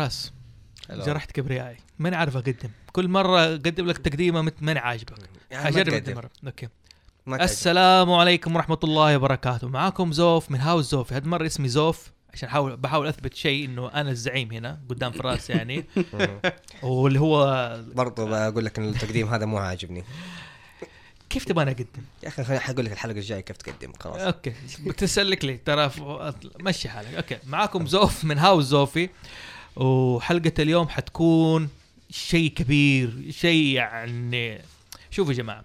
فراس. جرحت كبريائي. ماني عارف اقدم. كل مرة اقدم لك تقديمة مت- ماني عاجبك. حجرب. انت مره okay. السلام عليكم ورحمة الله وبركاته. معاكم زوف من هاوس زوف هذه المره اسمي زوف عشان احاول بحاول أثبت شيء إنه أنا الزعيم هنا قدام فراس يعني. واللي هو برضو بقول لك إن التقديم هذا مو عاجبني. كيف تبغاني أقدم؟ يا أخي خليني حقول لك الحلقة الجاية كيف تقدم. خلاص. okay. بتسلك لي. ترى مشي حالك. okay. معاكم زوف من هاوس زوفي. وحلقة اليوم حتكون شيء كبير شيء يعني شوفوا يا جماعة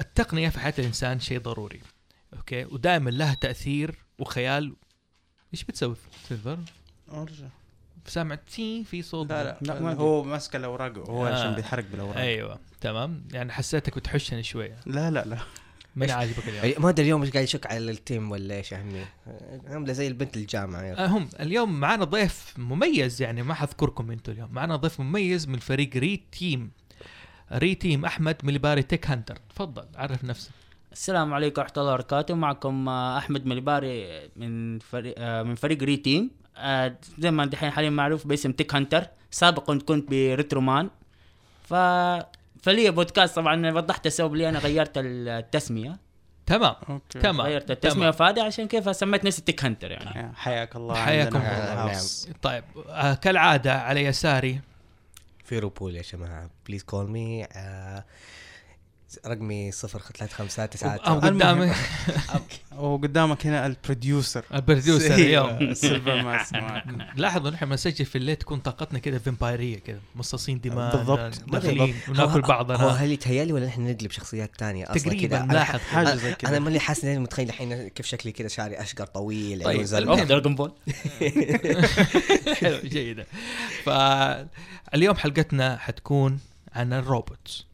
التقنية في حياة الإنسان شيء ضروري okay؟ ودائما لها تأثير وخيال. إيش بتسوي في الفر؟ أرجع. سامع تي في صوت. لا لا, لا، ما هو ماسك الأوراق هو آه. عشان بيحرق بالأوراق. أيوه تمام. يعني حسيتك بتحشني شوية. لا لا لا. إيش؟ عاجبك اليوم. ما أدري اليوم إيش قاعد يشك على التيم ولا إيش اهمي عامله زي البنت الجامعة. آه، هم. اليوم معنا ضيف مميز يعني ما حذكركم أنتم اليوم. معنا ضيف مميز من فريق ري تيم. ري تيم أحمد مليباري Tech Hunter تفضل عرف نفسك. السلام عليكم ورحمة الله وبركاته. معكم آه، أحمد مليباري من فريق آه، من فريق ري تيم. زي ما دحين حاليا معروف باسم تيك هانتر سابقا كنت بريترومان. ف فلي بودكاست طبعا وضحت السبب لي أنا غيرت التسمية. تمام. okay. تمام. غيرت التسمية. فادي عشان كيف سميت نفسي Tech Hunter يعني. يا حياك الله حياكم الله. طيب آه كالعادة على يساري. في روبول يا جماعة. please call me رقمي 0359 أو قدامي وقدامك هنا ال producer. ال producer اليوم سيلفر ماس لاحظوا نحن لما نسجل في الليل تكون طاقتنا كده vampire ية كده مصاصين دماء بالضبط. داخلين هو- وناكل هو بعضنا هل يتهيألي ولا إحنا نقلب شخصيات تانية أصلا تقريباً لاحظ. ح- حاجة أنا- زي كده. أنا ماني حاسس إني متخيل الحين كيف شكلي كده شعري أشقر طويل طيب، Dragon Ball. حلو جيدة. فاليوم حلقتنا حتكون عن ال robots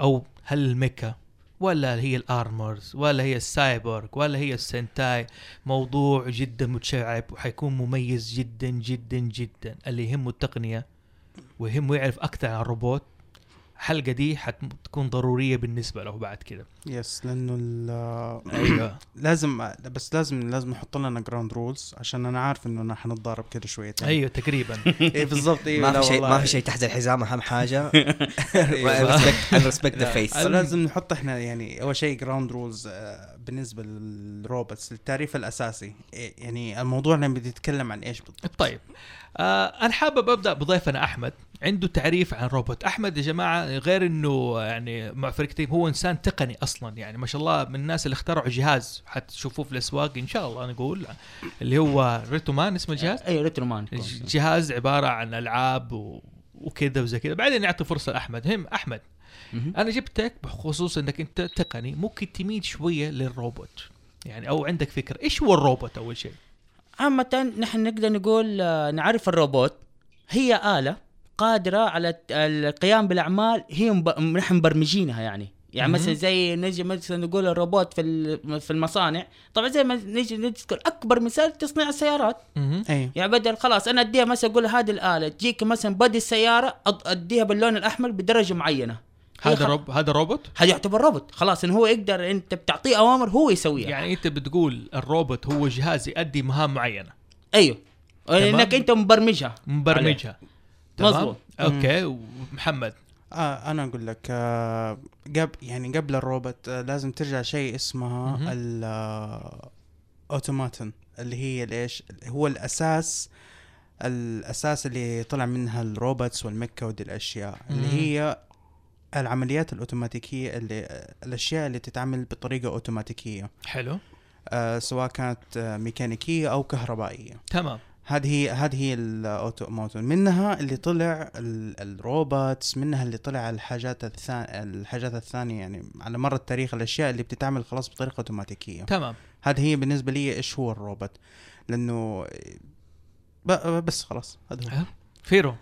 أو هل ال mecha ولا هي ال armors ولا هي السايبورغ ولا هي ال sentai موضوع جدا متشعب وحيكون مميز جدا جدا جدا. اللي يهمه التقنية ويهمه يعرف أكثر عن الروبوت الحلقة دي حتكون ضرورية بالنسبة له بعد كده. yes لأنه ال- أيوه. لازم بس لازم لازم نحط لنا ground rules عشان أنا عارف إنه أنا حنتضارب كده شويتين أيوه تقريبا. إيه بالضبط. إيه ما في شيء ما في شيء تحت الحزام أهم حاجة. respect the face لازم نحط إحنا يعني أول شيء ground rules بالنسبة لل robots التعريف الأساسي. إيه يعني الموضوع لما بيتكلم عن إيش بالضبط؟ طيب. آه أنا حابب أبدأ بضيفنا أحمد. عنده تعريف عن روبوت. أحمد يا جماعة غير إنه يعني مع فريق تيم هو إنسان تقني أصلا. يعني ما شاء الله من الناس اللي اخترعوا جهاز حتشوفوه في الأسواق إن شاء الله نقول اللي هو ريتومان اسم الجهاز؟ أي ريترومان جهاز عبارة عن ألعاب و... وكذا وزي كذا. بعدين نعطي فرصة لأحمد. هم أحمد. أنا جبتك بخصوص إنك أنت تقني ممكن تميل شوية للروبوت. يعني أو عندك فكرة. إيش هو الروبوت أول شيء؟ عامة نحن نقدر نقول آه، نعرف الروبوت هي آلة. قادرة على القيام بالأعمال هي. نحن مبرمجينها يعني. يعني مهم. مثلا زي نجي مثلا نقول الروبوت في ال- في المصانع طبعا زي ما نجي نذكر أكبر مثال تصنيع السيارات. يعني بدل خلاص أنا أديها مثلا أقول هذه الآلة تجيك مثلا بدي السيارة أض- أديها باللون الأحمر بدرجة معينة. هذا روب هذا روبوت؟ هذا يعتبر روبوت. خلاص انه هو يقدر أنت بتعطيه أوامر هو يسويها. يعني أنت بتقول الروبوت هو جهاز يؤدي مهام معينة. أيوه. إنك أنت مبرمجها. مبرمجها. تمام مظبوط. okay. ومحمد؟ آه أنا أقول لك آه قبل يعني قبل الروبوت آه لازم ترجع شيء اسمها مهم. ال automaton اللي هي الإيش؟ هو الأساس الأساس اللي طلع منها ال robots وال mecha ودي الأشياء اللي. هي العمليات الأوتوماتيكية اللي الأشياء اللي تتعمل بطريقة أوتوماتيكية. حلو. آه سواء كانت آه ميكانيكية أو كهربائية. تمام. هذه هي هذه هي ال automaton منها اللي طلع ال- ال robots منها اللي طلع الحاجات الثانية الحاجات الثانية يعني على مر التاريخ الأشياء اللي بتتعمل خلاص بطريقة أوتوماتيكية. تمام. هذه هي بالنسبة لي إيش هو الروبوت؟ لأنه ب- بس خلاص هذا هو. أه. فيرو.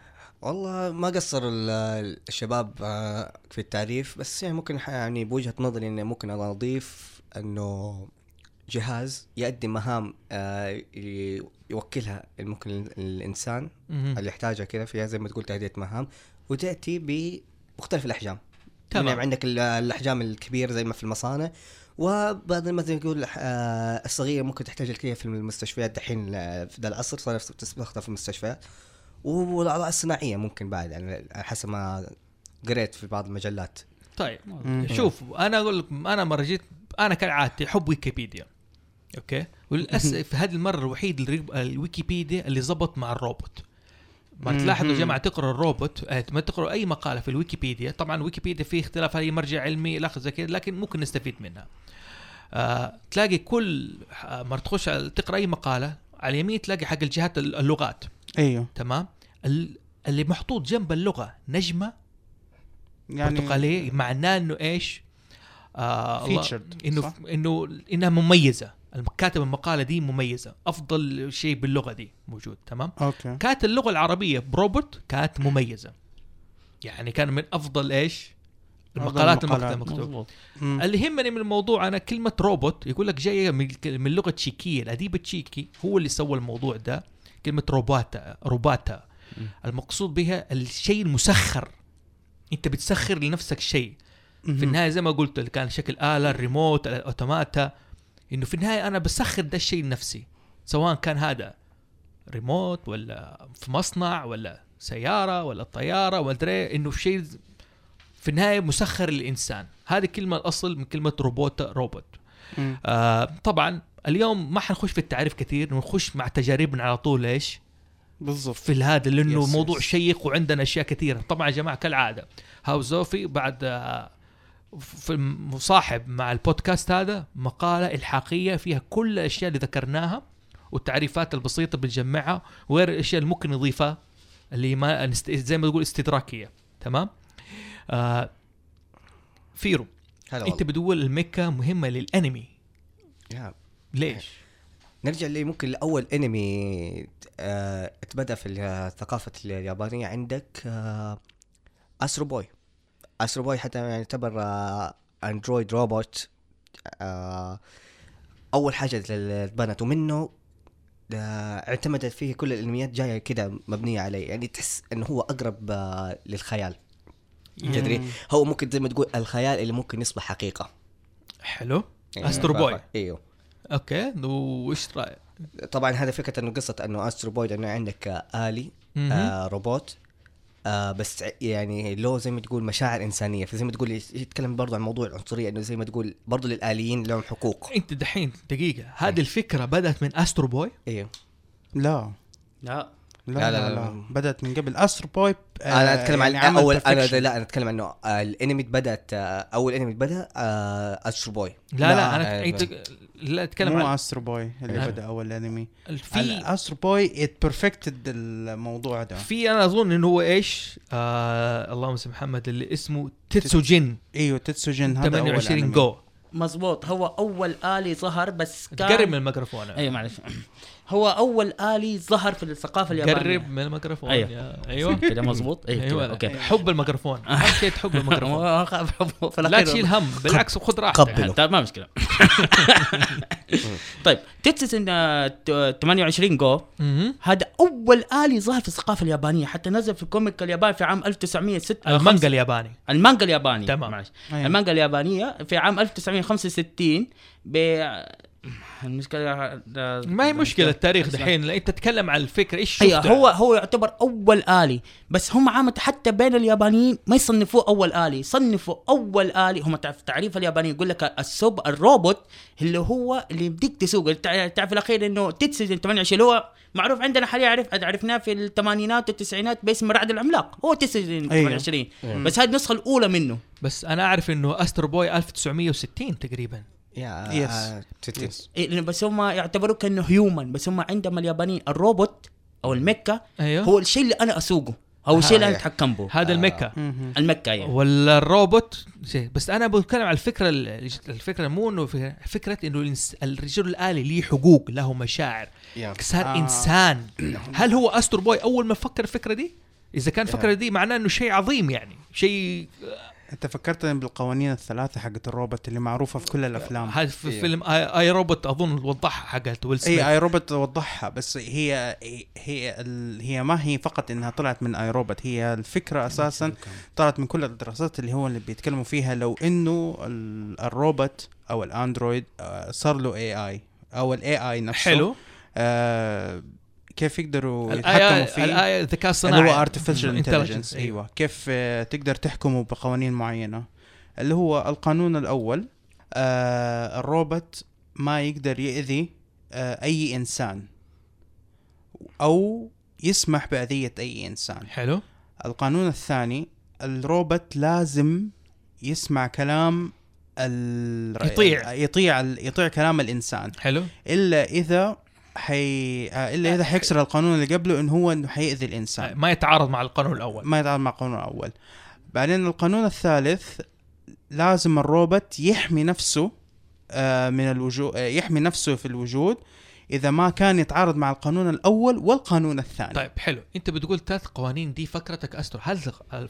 والله ما قصر ال- الشباب آه، في التعريف بس يعني ممكن ح- يعني بوجهة نظري إني ممكن أضيف إنه جهاز يؤدي مهام آه، يوكلها ممكن ال- الإنسان مهم. اللي يحتاجها كذا فيها زي ما تقول تأدية مهام وتأتي بمختلف الأحجام تمام. يعني عندك ال- الأحجام الكبيرة زي ما في المصانع وبعض مثلا يقول آه، الصغيرة ممكن تحتاج الكلية في المستشفيات دحين آه، في ذا العصر صار تستخدم في المستشفيات والأعضاء الصناعية ممكن بعد يعني حسب ما قريت في بعض المجلات طيب مم. شوف أنا أقول لك أنا مرة جيت أنا كالعادتي احب ويكيبيديا okay وللأسف هذه المرة الوحيد الويكيبيديا اللي زبط مع الروبوت ما. تلاحظوا يا. جماعة تقرأ الروبوت آه، ما تقرأ أي مقالة في الويكيبيديا طبعا ويكيبيديا فيه اختلاف هل هي مرجع علمي آخره زي كذا لكن ممكن نستفيد منها آه تلاقي كل مرة تخش تقرأ أي مقالة على اليمين تلاقي حق الجهات اللغات أيوه تمام ال- اللي محطوط جنب اللغة نجمة يعني برتقالية معناه إنه إيش؟ آه إنه؟ إنه إنها مميزة كاتب المقالة دي مميزة. أفضل شيء باللغة دي موجود تمام؟ okay. كانت اللغة العربية بروبوت كانت مميزة. يعني كان من أفضل إيش؟ المقالات المقالات. مكتوب مم. اللي يهمني من الموضوع أنا كلمة روبوت يقول لك جاية من من لغة تشيكية. الأديب التشيكي هو اللي سوى الموضوع ده كلمة روباتا روباتا. المقصود بها الشيء المسخر. أنت بتسخر لنفسك شيء. في. النهاية زي ما قلت اللي كان شكل آلة ال remote ال automata إنه في النهاية أنا بسخر ده الشيء لنفسي سواء كان هذا ريموت ولا في مصنع ولا سيارة ولا طيارة ولا أدري، إنه شيء في النهاية مسخر للإنسان. هذه كلمة الأصل من كلمة روبوت روبوت. آه طبعا اليوم ما حنخش في التعريف كثير نخش مع تجاربنا على طول إيش؟ بالضبط. في هذا لأنه Yes, موضوع yes. شيق وعندنا أشياء كثيرة. طبعا يا جماعة كالعادة. هاو زوفي بعد آه، في مصاحب مع البودكاست هذا مقالة إلحاقية فيها كل الأشياء اللي ذكرناها والتعريفات البسيطة بنجمعها وغير الأشياء اللي ممكن نضيفها اللي ما زي ما تقول استدراكية. تمام؟ آه فيرو هلا أنت بتقول ال mecha مهمة للأنمي. يا. ليش؟ نرجع لي ممكن لأول أنمي آه اتبدا في الثقافة اليابانية عندك آه أسترو بوي. استرو بوي حتى يعني يعتبر آه android robot آه أول حاجة اللي اتبنت ومنه آه اعتمدت فيه كل الانميات جاية كده مبنية عليه. يعني تحس إنه هو أقرب آه للخيال. تدري. هو ممكن زي ما تقول الخيال اللي ممكن يصبح حقيقة. حلو. يعني استرو بوي إيوه. okay. وش رأيك؟ طبعا هذا فكرة إنه قصة إنه استرو بوي إنه عندك آه، الي. آه روبوت آه بس يعني له زي ما تقول مشاعر إنسانية. فزي ما تقول يتكلم برضه عن موضوع العنصرية إنه زي ما تقول برضه للآليين لهم حقوق. أنت دحين دقيقة. هذه الفكرة بدأت من استرو بوي أيوه لا. لا. لا لا، لا, لا، لا, لا. بدأت من قبل. استرو بوي أنا أتكلم عن عمل اول أنا. لا أنا أتكلم عنه. آه الانمي بدأت آه أول انمي بدأ آه استرو بوي لا لا, لا، أنا آه، لا أتكلم مو عن استرو بوي اللي آه. بدأ أول انمي. في استرو بوي ات بيرفكتد الموضوع ده. في أنا أظن إنه هو إيش؟ آه اللهم صل محمد اللي اسمه تيتسوجين. إيوه تتسوجن هذا أول 28 أنمي. جو. مظبوط هو أول آلي ظهر بس كان قرب من الميكروفون. اي معلش. هو أول آلي ظهر في الثقافة اليابانية. قرب من الميكروفون. أيوه. يا- أيوه. كده مظبوط؟ أيوه أيوه. كده، okay. حب الميكروفون. أهم شيء تحب الميكروفون. لا تشيل هم بالعكس خذ راحتك. قبله. طيب ما مشكلة. طيب تتسن آه، ت- 28 جو. هذا أول آلي ظهر في الثقافة اليابانية حتى نزل في comic الياباني في عام 1906 المانجا الياباني. المانجا الياباني. تمام. أيوة. المانجا اليابانية في عام 1965 ب المشكلة ما هي مشكلة التاريخ دحين أنت تتكلم عن الفكرة إيش أيوه هو هو يعتبر أول آلي. بس هم عامة حتى بين اليابانيين ما يصنفوه أول آلي. يصنفوا أول آلي. هم تعرف تعريف الياباني يقول لك ال super robot اللي هو اللي يمديك تسوق تع- تعرف في الأخير إنه تتسجن 28 اللي هو معروف عندنا حاليا عرف عرفناه في الثمانينات والتسعينات باسم رعد العملاق. هو تتسجن أيوه. 28 بس هذه النسخة الأولى منه. بس أنا أعرف إنه استرو بوي 1960 تقريبا. آه تت- إيه، بس هم يعتبروه كأنه هيومن بس هم عندهم اليابانيين الروبوت أو المكة أيوه. هو الشيء اللي أنا أسوقه أو الشيء اللي أنا آه. أتحكم به. هذا المكة. مهم. المكة يعني ولا الروبوت شيء. بس أنا بتكلم على الفكرة الفكرة مو إنه في- فكرة إنه الرجل الآلي له حقوق له مشاعر. صار آه. إنسان. هل هو أستر بوي أول ما فكر الفكرة دي؟ إذا كان الفكرة دي معناه إنه شيء عظيم يعني. شيء أنت فكرتني بالقوانين الثلاثة حقت الروبوت اللي معروفة في كل الأفلام؟ هذا في إيه. فيلم I, I, Robot أظن وضحها حقت ويل سميث. آي اي روبوت وضحها بس هي هي ال- هي ما هي فقط إنها طلعت من I, Robot هي الفكرة أساسا طلعت من كل الدراسات اللي هو اللي بيتكلموا فيها لو إنه ال- الروبوت أو الأندرويد آه، صار له AI أو ال AI نفسه حلو. آه كيف يقدروا يتحكموا فيه الآية الذكاء اللي الصناعي هو artificial intelligence. Intelligence. أيوه كيف آه، تقدر تحكمه بقوانين معينة. اللي هو القانون الأول آه الروبوت ما يقدر يأذي آه أي إنسان. أو يسمح بأذية أي إنسان. حلو. القانون الثاني الروبوت لازم يسمع كلام ال... يطيع. يطيع يطيع كلام الإنسان. حلو. إلا إذا حي... آه، إلا إذا حيكسر القانون اللي قبله انه هو إنه حيأذي الإنسان. ما يتعارض مع القانون الأول. ما يتعارض مع القانون الأول. بعدين القانون الثالث لازم الروبوت يحمي نفسه آه، من الوجود يحمي نفسه في الوجود إذا ما كان يتعارض مع القانون الأول والقانون الثاني. طيب حلو. أنت بتقول ثلاث قوانين دي فكرتك أستر. هل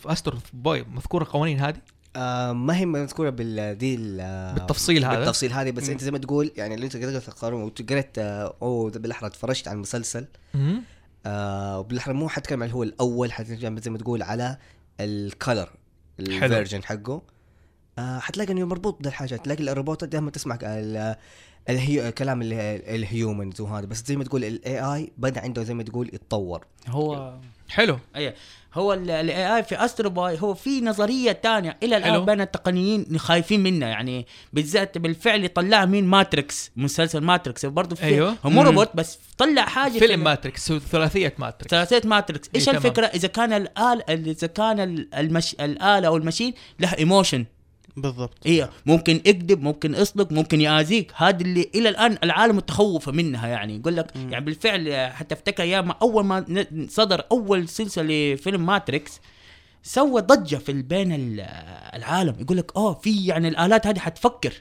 أستر بوي مذكوره القوانين هذه؟ آه ما هي مذكورة بال دي ال- بالتفصيل هذا؟ بالتفصيل هذه بس مم. أنت زي ما تقول يعني اللي أنت قريت القانون وقريت آه أو بالأحرى تفرجت على المسلسل. آه وبالأحرى مو حتكلم على هو الأول حتكلم زي ما تقول على ال color version حقه. آه حتلاقي إنه مربوط بالحاجات تلاقي الروبوتات دائما تسمع ال- الهي... كلام ال- ال humans وهذا. بس زي ما تقول ال AI بدأ عنده زي ما تقول يتطور. هو حلو. اي هو ال AI في استرو بوي هو في نظرية تانية إلى الآن. بين التقنيين خايفين منها يعني بالذات بالفعل طلع مين ماتريكس مسلسل ماتريكس برضه في أيوه. هو مو. روبوت بس طلع حاجة فيلم في- ماتريكس ثلاثية ماتريكس ثلاثية ماتريكس إيش إيه،. الفكرة إذا كان الآل إذا كان ال- المش... الآلة أو ال machine له emotion بالضبط. هي ممكن يكذب ممكن يصدق ممكن يآذيك هذه اللي إلى الآن العالم متخوف منها يعني. يقول لك مم. يعني بالفعل حتى افتكر أيام ما أول ما صدر أول سلسلة لفيلم ماتريكس سوى ضجة في بين ال- العالم. يقول لك آه في يعني الآلات هذه حتفكر.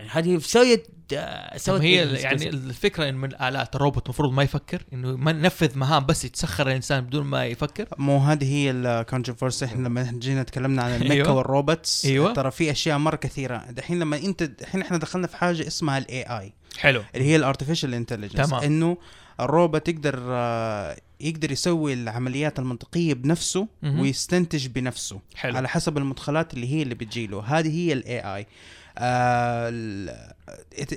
يعني هذه سويت آه، سوت هي يعني الفكرة إن من الالات الروبوت المفروض ما يفكر إنه ما ينفذ مهام بس يتسخر الإنسان بدون ما يفكر؟ مو هذه هي ال controversy إحنا لما جينا تكلمنا عن ال mecha أيوة. وال robots أيوة. ترى في أشياء مرة كثيرة. دحين لما أنت دحين إحنا دخلنا في حاجة اسمها ال AI حلو. اللي هي ال artificial intelligence تمام. إنه الروبوت يقدر آه، يقدر يسوي العمليات المنطقية بنفسه. ويستنتج بنفسه حلو. على حسب المدخلات اللي هي اللي بتجيله هذه هي ال AI آه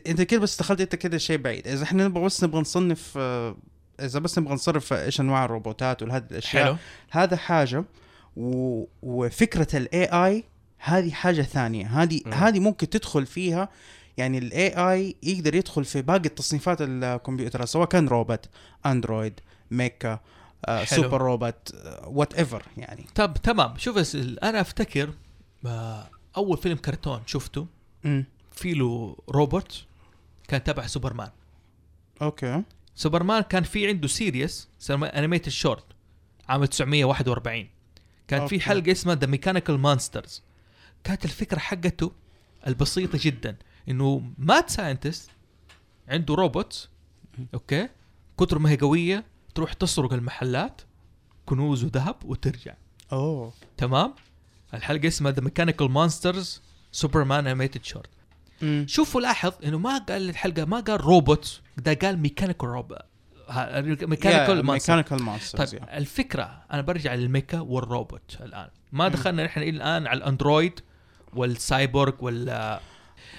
انت كده بس دخلت انت كده شيء بعيد إذا إحنا نبغى بس نبغى نصنف آه، إذا بس نبغى نصرف إيش أنواع الروبوتات وهذه الأشياء حلو هذا حاجة و... وفكرة ال AI هذه حاجة ثانية هذه. هذه ممكن تدخل فيها يعني ال AI يقدر يدخل في باقي التصنيفات الكمبيوتر سواء كان روبوت android mecha آه حلو. super robot whatever يعني طب تمام شوف أنا أفتكر آه، أول فيلم كرتون شفته. في له روبوت كان تبع سوبرمان. okay. سوبرمان كان في عنده series animated short عام 941 كان okay. في حلقة اسمها The Mechanical Monsters كانت الفكرة حقته البسيطة جدا إنه mad scientist عنده روبوت okay كتر ما هي قوية تروح تسرق المحلات كنوز وذهب وترجع. أوه. تمام؟ الحلقة اسمها The Mechanical Monsters سوبرمان animated short. شوفوا لاحظ إنه ما قال الحلقة ما قال روبوت ده قال mechanical روبوت mechanical mechanical طيب الفكرة أنا برجع لل mecha والروبوت الآن. ما دخلنا نحن إلى الآن على ال android وال cyborg وال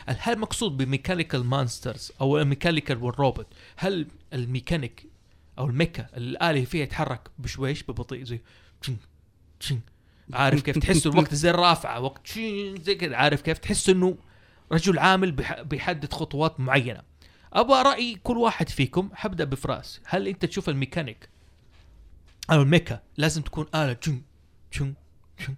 هل مقصود ب Mechanical Monsters أو ال mechanical والروبوت هل الميكانيك أو ال mecha الآلي فيها يتحرك بشويش ببطيء زي تشين تشين عارف كيف تحسوا الوقت زي الرافعة وقت تشين زي كذا عارف كيف تحس إنه رجل عامل بيح- بيحدد خطوات معينة. أبغى رأي كل واحد فيكم حبدأ بفراس. هل أنت تشوف الميكانيك أو ال mecha لازم تكون آلة تشن تشن تشن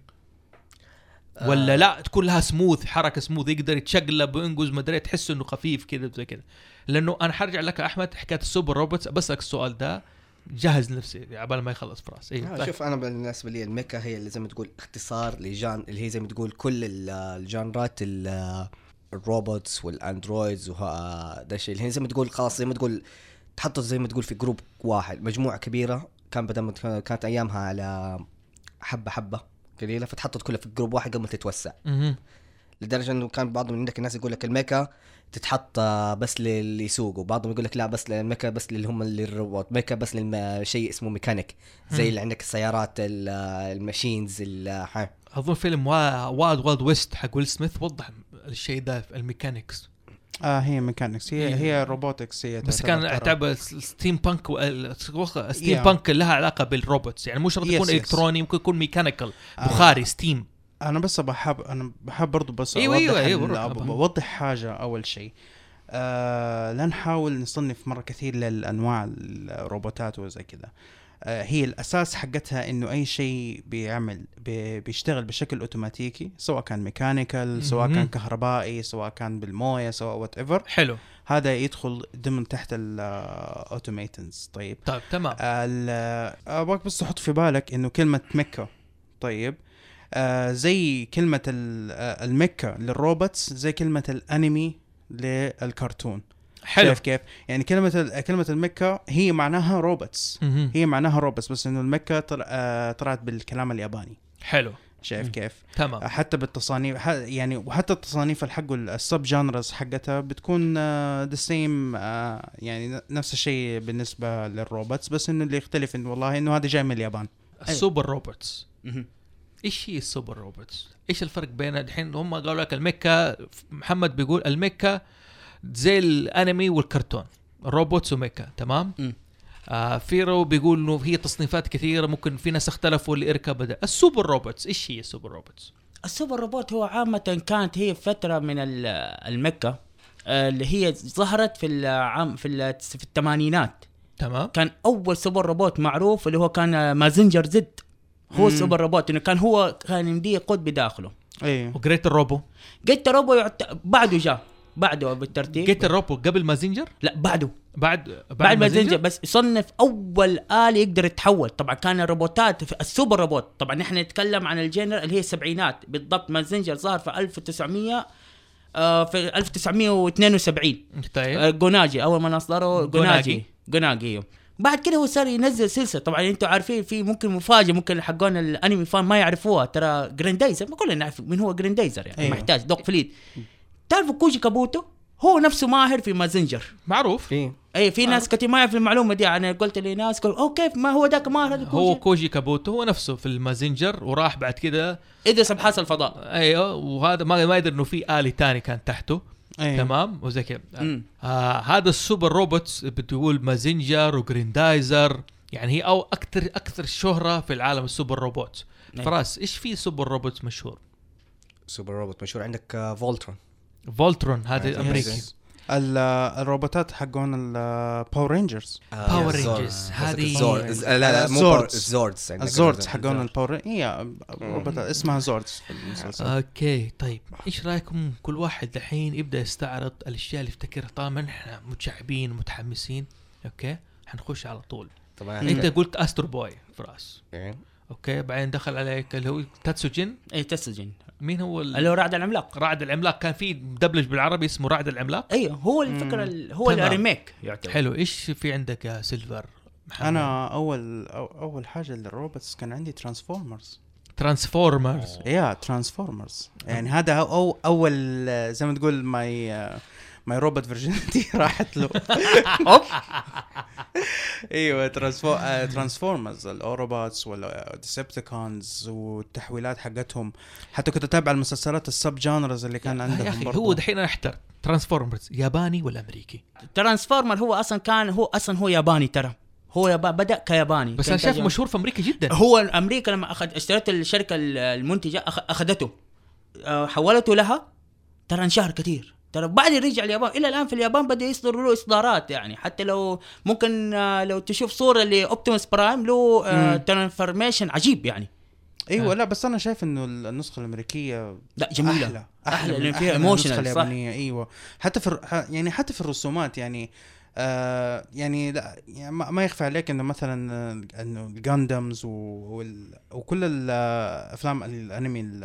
ولا لا تكون لها smooth حركة smooth يقدر يتشقلب وينقز ما أدري تحس إنه خفيف كذا زي كذا. لأنه أنا حرجع لك أحمد حكاية ال super robots بسالك السؤال ده. جهز نفسي عبال ما يخلص فراس. أيوه آه شوف أنا بالنسبة لي ال mecha هي اللي زي ما تقول اختصار لجان اللي هي زي ما تقول كل ال- الجانرات ال- ال robots وال androids ده الشيء. اللي هي زي ما تقول خلاص زي ما تقول تحطوا زي ما تقول في group واحد. مجموعة كبيرة. كان بدل ما كانت أيامها على حبه حبة قليلة فتحطت كلها في group واحد قبل ما تتوسع. لدرجة إنه كان بعض من عندك الناس يقول لك ال mecha تتحط بس للي يسوقوا بعضهم يقول لك لا بس ال mecha بس اللي هم اللي الروبوت mecha بس لشيء اسمه ميكانيك زي. اللي عندك السيارات ال- ال machines. أظن فيلم وا- Wild Wild West حق ويل سميث وضح الشيء ده في ال mechanics آه هي mechanics هي إيه. هي robotics هي بس كان. تعتبر steam punk steam Yeah. punk لها علاقة بال robots يعني مو شرط يكون. إلكتروني ممكن يكون mechanical آه. بخاري steam أنا بس بحب أنا بحب برضو بس أيوة، أوضح أيوة، أيوة،. بوضح حاجة أول شيء. آه لا نحاول نصنف مرة كثير للأنواع الروبوتات وزي كذا. آه هي الأساس حقتها إنه أي شيء بيعمل بي بيشتغل بشكل أوتوماتيكي سواء كان mechanical سواء. كان كهربائي سواء كان بالموية سواء whatever حلو. هذا يدخل ضمن تحت ال automatons طيب. طيب تمام. ال- أبغاك بس تحط في بالك إنه كلمة mecha طيب. آه زي كلمة ال- آه، ال mecha لل robots زي كلمة الأنمي للكرتون. حلو. شايف كيف؟ يعني كلمة ال- كلمة ال mecha هي معناها robots. هي معناها robots بس إنه ال mecha طل- آه، طلعت بالكلام الياباني. حلو. شايف. كيف؟ تمام. حتى بالتصانيف يعني وحتى التصانيف الحق ال sub genres حقتها بتكون the same يعني نفس الشيء بالنسبة لل robots بس إنه اللي يختلف انه والله إنه هذا جاي من اليابان. ال super robots. إيش هي السوبر روبوتس؟ إيش الفرق بين الحين هم قالوا لك ال mecha محمد بيقول ال mecha زي الأنمي والكرتون robots و mecha تمام؟ آه فيرو بيقول إنه هي تصنيفات كثيرة ممكن في ناس اختلفوا اللي اركب ال super robots إيش هي ال super robots؟ ال super robot هو عامة كانت هي فترة من ال- ال mecha آه، اللي هي ظهرت في العام في في الثمانينات تمام؟ كان أول super robot معروف اللي هو كان مازنجر زد هو مم. ال super robot إنه كان هو كان يمديه يقود بداخله. أيوه وجريت الروبو جيت روبو يعت... بعده جاء. بعده بالترتيب. جيت الروبو قبل مازنجر؟ لا بعده. بعد بعد, بعد ما زنجر بس يصنف أول آلة يقدر يتحول. طبعا كان الروبوتات في السوبر روبوت. طبعا نحن نتكلم عن الجينر اللي هي السبعينات. بالضبط مازنجر ظهر في 1900 آه في 1972 طيب. آه جوناجي. أول ما اصدروا جوناجي. جوناجي. جوناجي أيوه. بعد كده هو صار ينزل سلسلة. طبعا أنتم عارفين في ممكن مفاجأة ممكن حقون الأنمي فان ما يعرفوها. ترى جريندايزر ما كلنا نعرف من هو جريندايزر يعني أيوه. ما يحتاج دوق فليت تعرفوا كوجي كابوتو؟ هو نفسه ماهر في مازنجر معروف. في أي في ناس كثير ما يعرف المعلومة دي. أنا قلت لناس قالوا اوه كيف ما هو ذاك ماهر هو كوجي. كابوتو هو نفسه في المازنجر وراح بعد كده ادرس أبحاث الفضاء. أيوه وهذا ما ما يدري إنه في آلي تاني كان تحته. أيوه. تمام وزي كذا. آه هذا ال super robots بتقول مازنجر وجريندايزر يعني هي أو أكثر أكثر شهرة في العالم ال super robot نعم. فراس إيش في سوبر روبوت مشهور سوبر روبوت مشهور عندك آه، فولترون فولترون هذا Yes. الروبوتات حقون الباور رينجرز Rangers. Zord. هذه-. لا لا مو Zords. باور- ال Zords Zords. حقون الباور هي روبوتات اسمها Zords في المسلسل. okay طيب. إيش رأيكم كل واحد الحين يبدأ يستعرض الأشياء اللي يفتكرها؟ طالما إحنا متشعبين ومتحمسين okay؟ حنخش على طول. طبعا. أنت قلت استرو بوي فراس إيه. okay؟ بعدين دخل عليك اللي هو تاتسوجين اي تسجن مين هو ال... اللي هو رعد العملاق. رعد العملاق. كان في مدبلج بالعربي اسمه رعد العملاق. أيوه هو الفكرة ال- هو. ال remake يعتبر. حلو. إيش في عندك يا سيلفر محمد؟ أنا اول أول حاجة لل robots كان عندي ترانسفورمرز. ترانسفورمرز. يا ترانسفورمرز. يعني هذا أو أول آه، زي ما تقول my My robot فيرجنتي راحت له. إيوه ترانسفورمرز الاوروبوتس والديسبتيكونز والتحويلات حقتهم. حتى كنت أتابع المسلسلات ال sub genres اللي كان يا عندهم أخي برضو. هو دحين أنا احتر ترانسفورمرز ياباني ولا أمريكي؟ ترانسفورمر هو أصلا كان هو أصلا هو ياباني ترى. هو بدأ كياباني. بس أنا شايف مشهور في أمريكا جدا. هو أمريكا لما اخذ اشترت الشركة ال- المنتجة. أخذته. آه، حولته لها ترى انشهر كثير. ترى بعد رجع اليابان. إلى الآن في اليابان بدأ يصدروا له إصدارات يعني. حتى لو ممكن آه، لو تشوف صورة لأوبتيموس برايم له مم. transformation عجيب يعني. إيوه لا بس أنا شايف إنه النسخة الأمريكية لا جميلة. أحلى. أحلى، من- لأن فيها أحلى emotional، النسخة. اليابانية. إيوه. حتى في يعني حتى في الرسومات يعني آه يعني لا يعني ما يخفى عليك إنه مثلا آه، إنه الجاندمز وكل الافلام الأنمي ال-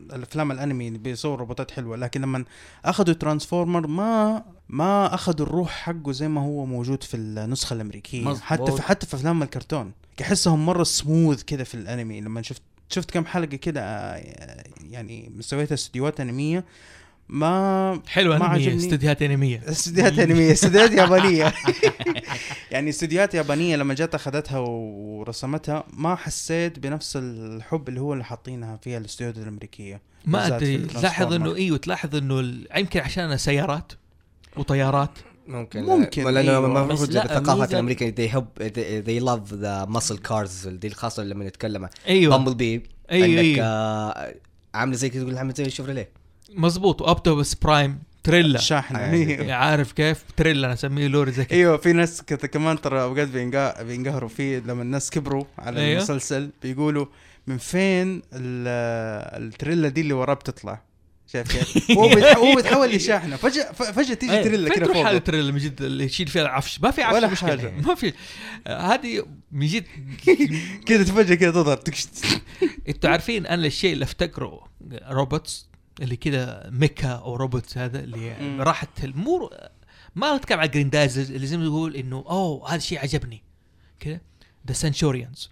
الأفلام الأنمي اللي بيصور روبوتات حلوة. لكن لما أخذوا ترانسفورمر ما ما أخذوا الروح حقه زي ما هو موجود في النسخة الأمريكية مظبوط. حتى في حتى في أفلام الكرتون. احسهم مرة سموث كذا في الأنمي. لما شفت شفت كم حلقة كده آه، يعني سويتها استديوهات انميميه ما حلوة ما عجبني. استديوهات أنمية. استديوهات أنمية استديوهات يابانية. يعني استديوهات يابانية لما جت أخذتها ورسمتها ما حسيت بنفس الحب اللي هو اللي حاطينها فيها الاستديوهات الأمريكية. ما أدري في تلاحظ. إنه إيوه تلاحظ إنه يمكن عشان سيارات وطيارات. ممكن. ممكن، لأنه أيوة. ما بس المفروض لا، الثقافه ميزة- الأمريكية. They help they love the muscle cars دي الخاصه لما نتكلم. إيوه. بامبل بي أيوة، عندك أيوة. آه، عاملة زي كذا تقول عامله زي الشيفروليه مظبوط واوبتيموس برايم تريلا شاحن أيوة. عارف كيف تريلا أنا أسميه لوري زي كذا أيوه في ناس كمان ترى اوقات بينقهروا فيه لما الناس كبروا على أيوه. المسلسل بيقولوا من فين ال- التريلا دي اللي وراه بتطلع شايف كيف؟ هو هو بيتحول لشاحنة فجأة فجأة تيجي أيوه. تريلا كده فوق التريلا من جد اللي يشيل فيها العفش ما في عفش ولا مشكلة. حاجة. ما في هذه من جد كده فجأة كده تظهر. أنتوا عارفين أنا الشيء اللي أفتكره روبوتس اللي كذا mecha أو robots هذا اللي مم. راحت مو ما اتكلم على جريندايزرز اللي زي ما تقول إنه أوه هذا الشيء عجبني. كذا. ذا سنشوريانز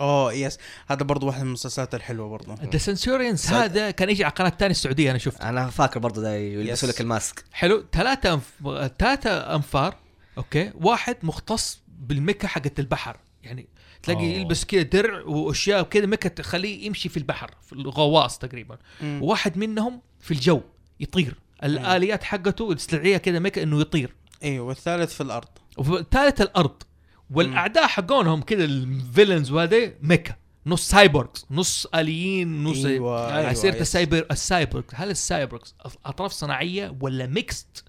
أوه yes هذا برضو واحد من المسلسلات الحلوة برضو. ذا سنشوريانز هذا كان يجي على قناة ثانية السعودية أنا شفته. أنا فاكر برضه ده يلبسوا. لك ال mask. حلو. ثلاثة أنف... ثلاثة أنفار okay. واحد مختص بال mecha حقت البحر. يعني تلاقي أوه. يلبس كذا درع وأشياء كذا mecha تخليه يمشي في البحر في الغواص تقريبا. مم. وواحد منهم في الجو يطير. الآليات حقته تستدعيه كذا mecha انه يطير. أيوه والثالث في الأرض. والثالث الأرض. والأعداء حقونهم كذا الفيلنز وهذا مكة نص سايبورغز نص آليين نص أيوه أيوه سيرة يس. السايبر السايبورغ هل السايبورغ أطراف صناعية ولا ميكست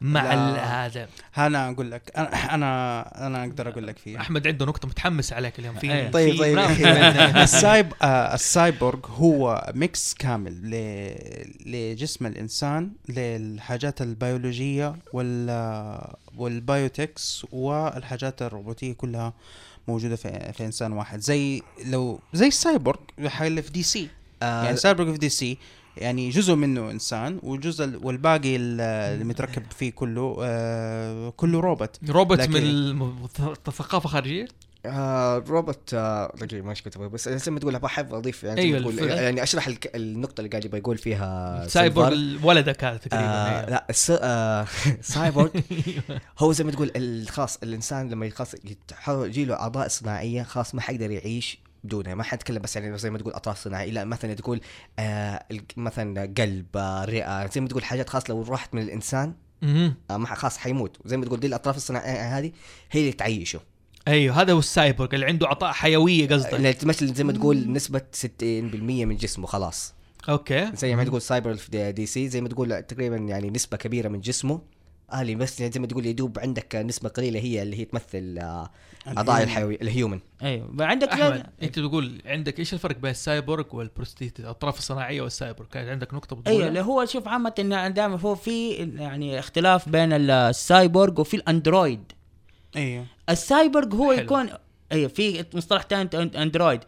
مع هذا. أنا أقول لك أنا أنا أقدر أقول لك فيها. أحمد عنده نقطة متحمس عليك اليوم. في أيه. طيب، في طيب. السايب آه السايبورغ هو ميكس كامل ل... لجسم الإنسان للحاجات البيولوجية وال وال biotics والحاجات الروبوتية كلها موجودة في, في إنسان واحد. زي لو زي السايبورغ اللي في دي سي. آه، يعني سايبورغ في دي سي يعني جزء منه إنسان وجزء ال- والباقي ال- اللي متركب فيه كله آه كله روبوت. روبوت من الم- ثقافه خارجيه آه روبوت آه رجل ما كنت بقول، بس زي ما تقول بحب أضيف يعني أيوة، تقول الف- يعني أشرح الك- النقطة اللي قاعد يبغى يقول فيها سايبورغ. ولدك هذا تقريبا آه أيوة. لا الس... آه سايبورغ. هو زي ما تقول الخاص الإنسان لما خاص يجي له أعضاء صناعية خاص ما حيقدر يعيش بدونها ما حتكلم بس يعني زي ما تقول أطراف صناعية. لا مثلا تقول آه مثلا قلب آه رئة زي ما تقول حاجات خاص لو راحت من الإنسان. آه ما خلاص حيموت. زي ما تقول دي الأطراف الصناعية هذه هي اللي تعيشه. أيوه هذا هو السايبورغ اللي عنده عطاء حيوية قصدك. اللي تمثل زي ما تقول نسبة 60% من جسمه خلاص. Okay. زي ما تقول سايبر في دي سي زي ما تقول تقريبا يعني نسبة كبيرة من جسمه. آلي بس يعني زي ما تقول يدوب عندك نسبة قليلة هي اللي هي تمثل آه، أعضاء الحيوي ال human. أيوه. عندك أحمد أنت تقول عندك إيش الفرق بين ال cyborg وال prosthetic الأطراف الصناعية والسايبورغ؟ كانت عندك نقطة بتقولها؟ أيوه اللي هو شوف عامة إن دائما هو في يعني اختلاف بين السايبورغ وفي ال android. أيوه. السايبورغ هو حلو. يكون أيوه في مصطلح ثاني android.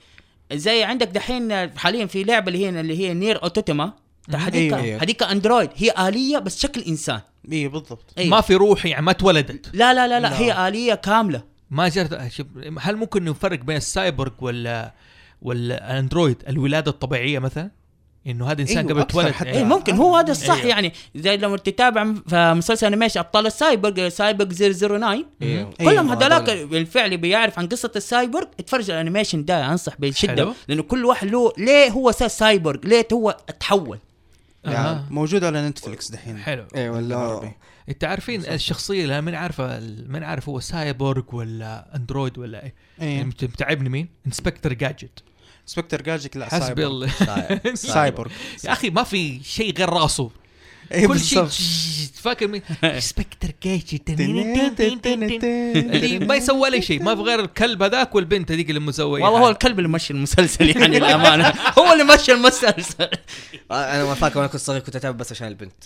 زي عندك دحين حاليا في لعبة اللي هي اللي هي نير اوتوماتا هذيك أيوة. هذيك android. هي آلية بس شكل إنسان. أيوه بالضبط أيوة. ما في روح يعني ما تولدت لا لا لا لا, لا. هي آلية كاملة ما جرت شوف، هل ممكن نفرق بين السايبورغ ولا ولا android الولادة الطبيعية مثلا إنه هذا إنسان أيوة، قبل تولد حتى. اي أيوة. ممكن هو هذا الصح أيوة. يعني زي لما تتابع في مسلسل animation أبطال السايبورغ سايبورغ 009 أيوه. كلهم أيوه، هذولاك هذول. بالفعل بيعرف عن قصة السايبورغ اتفرج ال animation ده أنصح بشدة حلو. لأنه كل واحد له ليه هو صار سايبورغ ليه هو تحول. يعني موجود على نتفلكس دحين. حلو. أيوه ولا بالعربي. انت عارفين الشخصية اللي من عارفة من عارف هو سايبورغ ولا android ولا إيه؟ إيه. مت- متعبني مين؟ انسبكتر جاجت. انسبكتر جاجت لا حسبي cyborg. cyborg. يا أخي ما في شيء غير راسه. كل شيء مين؟ انسبكتر جاجت اللي ما يسوى ولا شيء ما في غير الكلب هذاك والبنت هذيك اللي مسوية. والله هو الكلب اللي مشي المسلسل يعني الامانه هو اللي مشي المسلسل. آه، أنا ما فاكر وأنا كنت صغير كنت اتابع بس عشان البنت.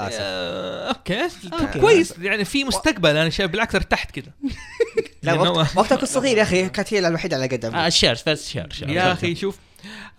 آسف. آه، أوكي. أوكي. كويس يعني في مستقبل أنا شايف بالعكس ارتحت كذا لا وقتها كنت صغير يا أخي كانت هي الوحيدة على قدم آه الشير بس شير شير يا أخي شوف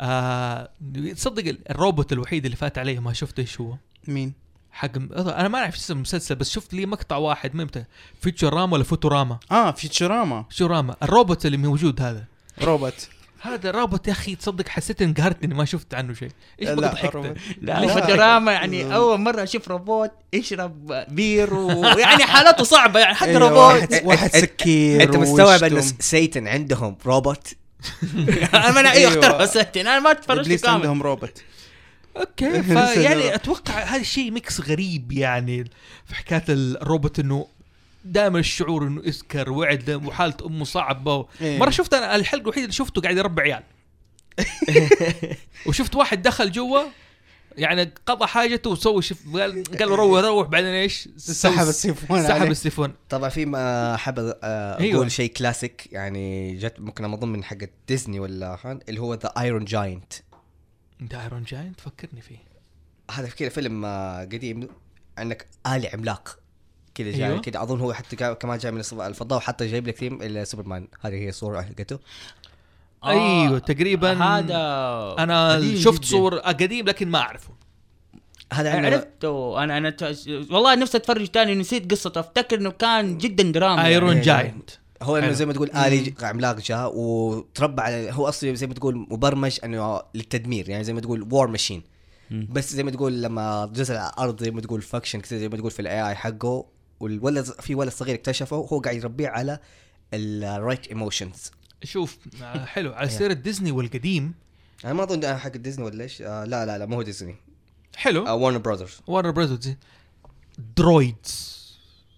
آه تصدق الروبوت الوحيد اللي فات عليه ما شفته إيش هو. مين؟ حق أنا ما أعرف اسم المسلسل بس شفت لي مقطع واحد متى Futurama ولا Futurama؟ آه Futurama Futurama الروبوت اللي موجود هذا. روبوت. هذا الروبوت يا أخي تصدق حسيت انقهرت إني ما شفت عنه شيء. إيش بك لا، ضحكت. لا لا. Futurama يعني أول مرة أشوف روبوت يشرب beer ويعني حالاته صعبة يعني حتى أيوة، روبوت. واحد, سكير أنت مستوعب أن. Satan عندهم روبوت؟ أنا أيوه. أيوة. اختار حسيت أنا ما اتفرجت إبليس كامل. عندهم روبوت. okay فيعني أتوقع هذا الشيء mix غريب يعني في حكاية الروبوت إنه دائما الشعور إنه اسكر وعد وحالة أمه صعبة إيه. مرة شفت أنا الحلقة الوحيدة اللي شفته قاعد يربي عيال وشفت واحد دخل جوا يعني قضى حاجته وسوي شف قال قال روح روح بعدين إيش؟ سحب السيفون سحب. السيفون طبعا في ما حاب آه، أقول أيوة. شيء كلاسيك يعني جت ممكن أظن من حق ديزني ولا اللي هو ذا Iron Giant انت Iron Giant فكرني فيه. هذا كذا فيلم آه، قديم عندك آلي عملاق. كذا جاي أيوه. كذا أظن هو حتى كمان جاي من الفضاء وحتى جايب لك theme ال Superman هذه هي صورة حقته أيوه تقريبا هذا أنا شفت جداً. صور قديم لكن ما أعرفه. هذا عنده عرفته. أنا أنا والله نفسي اتفرج تاني نسيت قصته. أفتكر إنه كان جدا دراما. Iron يعني- Giant هو إنه. زي ما تقول آلي ج- عملاق جاء وتربى على هو أصلا زي ما تقول مبرمج إنه للتدمير يعني زي ما تقول war machine. بس زي ما تقول لما على الأرض زي malfunction كذا زي ما تقول في ال AI حقه والولد في ولد صغير اكتشفه هو قاعد يربيه على ال right emotions شوف آه، حلو على سيرة ديزني والقديم. أنا ما أظن حق ديزني ولا إيش آه لا لا لا ما هو ديزني. حلو. Warner Brothers Warner Brothers droids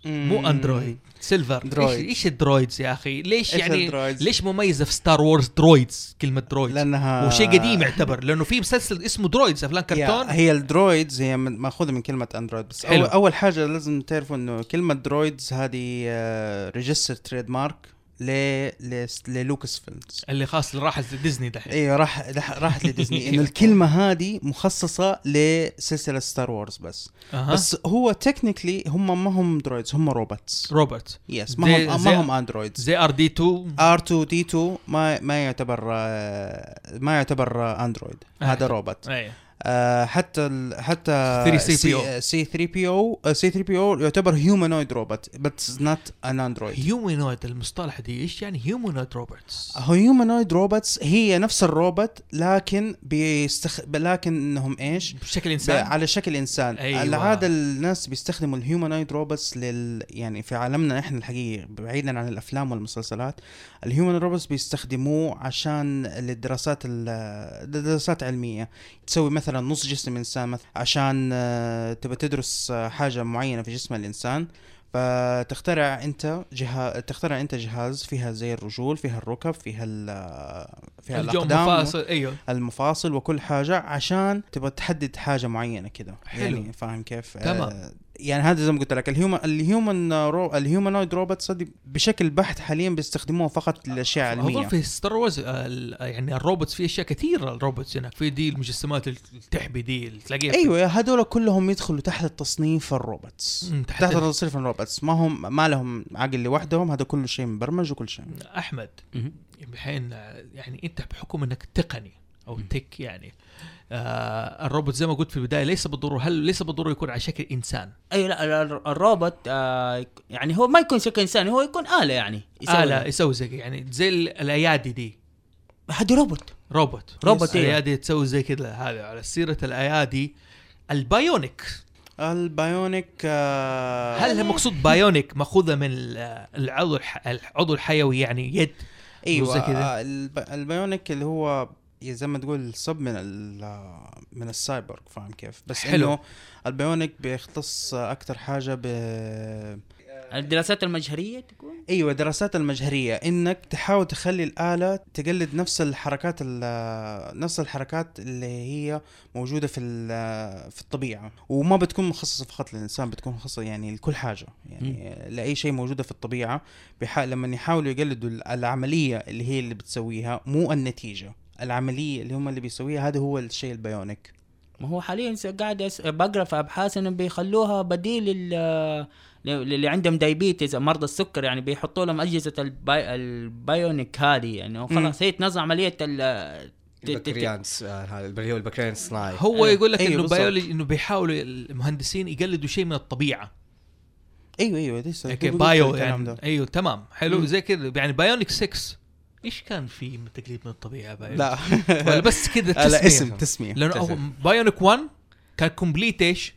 مو. android سيلفر. droid. إيش ال droids يا أخي؟ ليش يعني ال droids؟ ليش مميزه في Star Wars droids؟ كلمة droids. لأنها وشيء قديم يعتبر لأنه في مسلسل اسمه Droids أفلام كرتون. هي ال droids هي مأخوذة من كلمة android بس حلو. أول, اول حاجة لازم تعرفوا إنه كلمة droids هذه registered trademark ل ل- ل Lucas Films اللي خاص اللي راحت ديزني دحين. أيوه راح راح- راحت لديزني. انه الكلمة هذه مخصصة لسلسلة Star Wars بس. أها. بس هو technically هم ما هم droids هم robots robot yes ما هم ما هم androids زي R D 2 R 2 D 2 ما ما يعتبر ما يعتبر android هذا. روبوت أي. آه، حتى ال حتى 3CPO. C 3 P O C 3 P O يعتبر humanoid robot بس not an android هيومانويد المصطلح دي إيش يعني humanoid robots humanoid robots هي نفس الروبوت لكن بيستخ... لكن انهم إيش؟ بشكل ب- إنسان على شكل إنسان أيوة. العادة الناس بيستخدموا ال humanoid robots لل يعني في عالمنا إحنا الحقيقي بعيدا عن الأفلام والمسلسلات ال humanoid robots بيستخدموه عشان للدراسات ال- لدراسات علميه تسوي مثلا نص جسم إنسان مثلا عشان آه، تبى تدرس آه، حاجة معينة في جسم الإنسان فتخترع أنت جهاز تخترع أنت جهاز فيها زي الرجول فيها الركب فيها ال... فيها الجو الأقدام مفاصل أيوه المفاصل وكل حاجة عشان تبغى تحدد حاجة معينة كده حلو. يعني فاهم كيف تمام. آه يعني هذا زي ما قلت لك ال human ال human ro ال humanoid robots بشكل بحت حاليا بيستخدموها فقط للاشياء اظن علمية. في Star Wars يعني ال robots في أشياء كثيرة ال robots هناك في دي المجسمات التحبي دي اللي تلاقيها في- أيوه هذول كلهم يدخلوا تحت تصنيف ال robots. تحت تحت ال- تصنيف ال robots. ما هم ما لهم عقل لوحدهم هذا كل شيء مبرمج وكل شيء. أحمد مهم. الحين يعني أنت بحكم إنك تقني أو tech يعني. آه الروبوت زي ما قلت في البداية ليس بالضرورة هل ليس بالضرورة يكون على شكل إنسان؟ أي لا ال- ال- الروبوت آه يعني هو ما يكون شكل انساني هو يكون آلة يعني يسوي آلة يسوي زي يعني زي ال- الأيادي دي. هذه روبوت. روبوت. روبوت، إيه. الأيادي تسوي زي كذا. هذا على سيرة الأيادي. ال bionic. ال bionic آه هل مقصود bionic مأخوذة من ال- العضو العضو الحيوي يعني يد؟ أيوه. آه، الب... ال bionic اللي هو زي ما تقول sub من ال... من السايبورغ فاهم كيف؟ بس حلو. إنه ال bionic بيختص أكثر حاجة ب الدراسات المجهرية تكون؟ أيوه دراسات المجهرية. إنك تحاول تخلي الآلة تقلد نفس الحركات ال- نفس الحركات اللي هي موجودة في ال- في الطبيعة. وما بتكون مخصصة فقط للإنسان بتكون مخصصة يعني لكل حاجة. يعني لأي شيء موجودة في الطبيعة بح... لما يحاولوا يقلدوا ال- العملية اللي هي اللي بتسويها مو النتيجة. العملية اللي هم اللي بيسويها هذا هو الشيء ال bionic ما هو حاليا قاعد أس- بقرأ في أبحاث انهم بيخلوها بديل لل اللي عندهم diabetes مرضى السكر يعني بيحطوا لهم أجهزة الباي... ال bionic هذه يعني خلاص هي تنظم عملية ال ت- ت- ت- البكتيريانس آه، هذا اللي هو البكتيريان الصناعي هو أيوة. يقول لك أيوة إنه. بيولوجي إنه بيحاولوا المهندسين يقلدوا شيء من الطبيعة أيوه أيوه okay bio يعني. أيوه تمام حلو. زي كذا يعني Bionic 6 إيش كان في من تقليد من الطبيعة bionic لا. ولا بس كذا لا تسمية اسم تسمية لأنه. أول bionic 1 كان complete إيش؟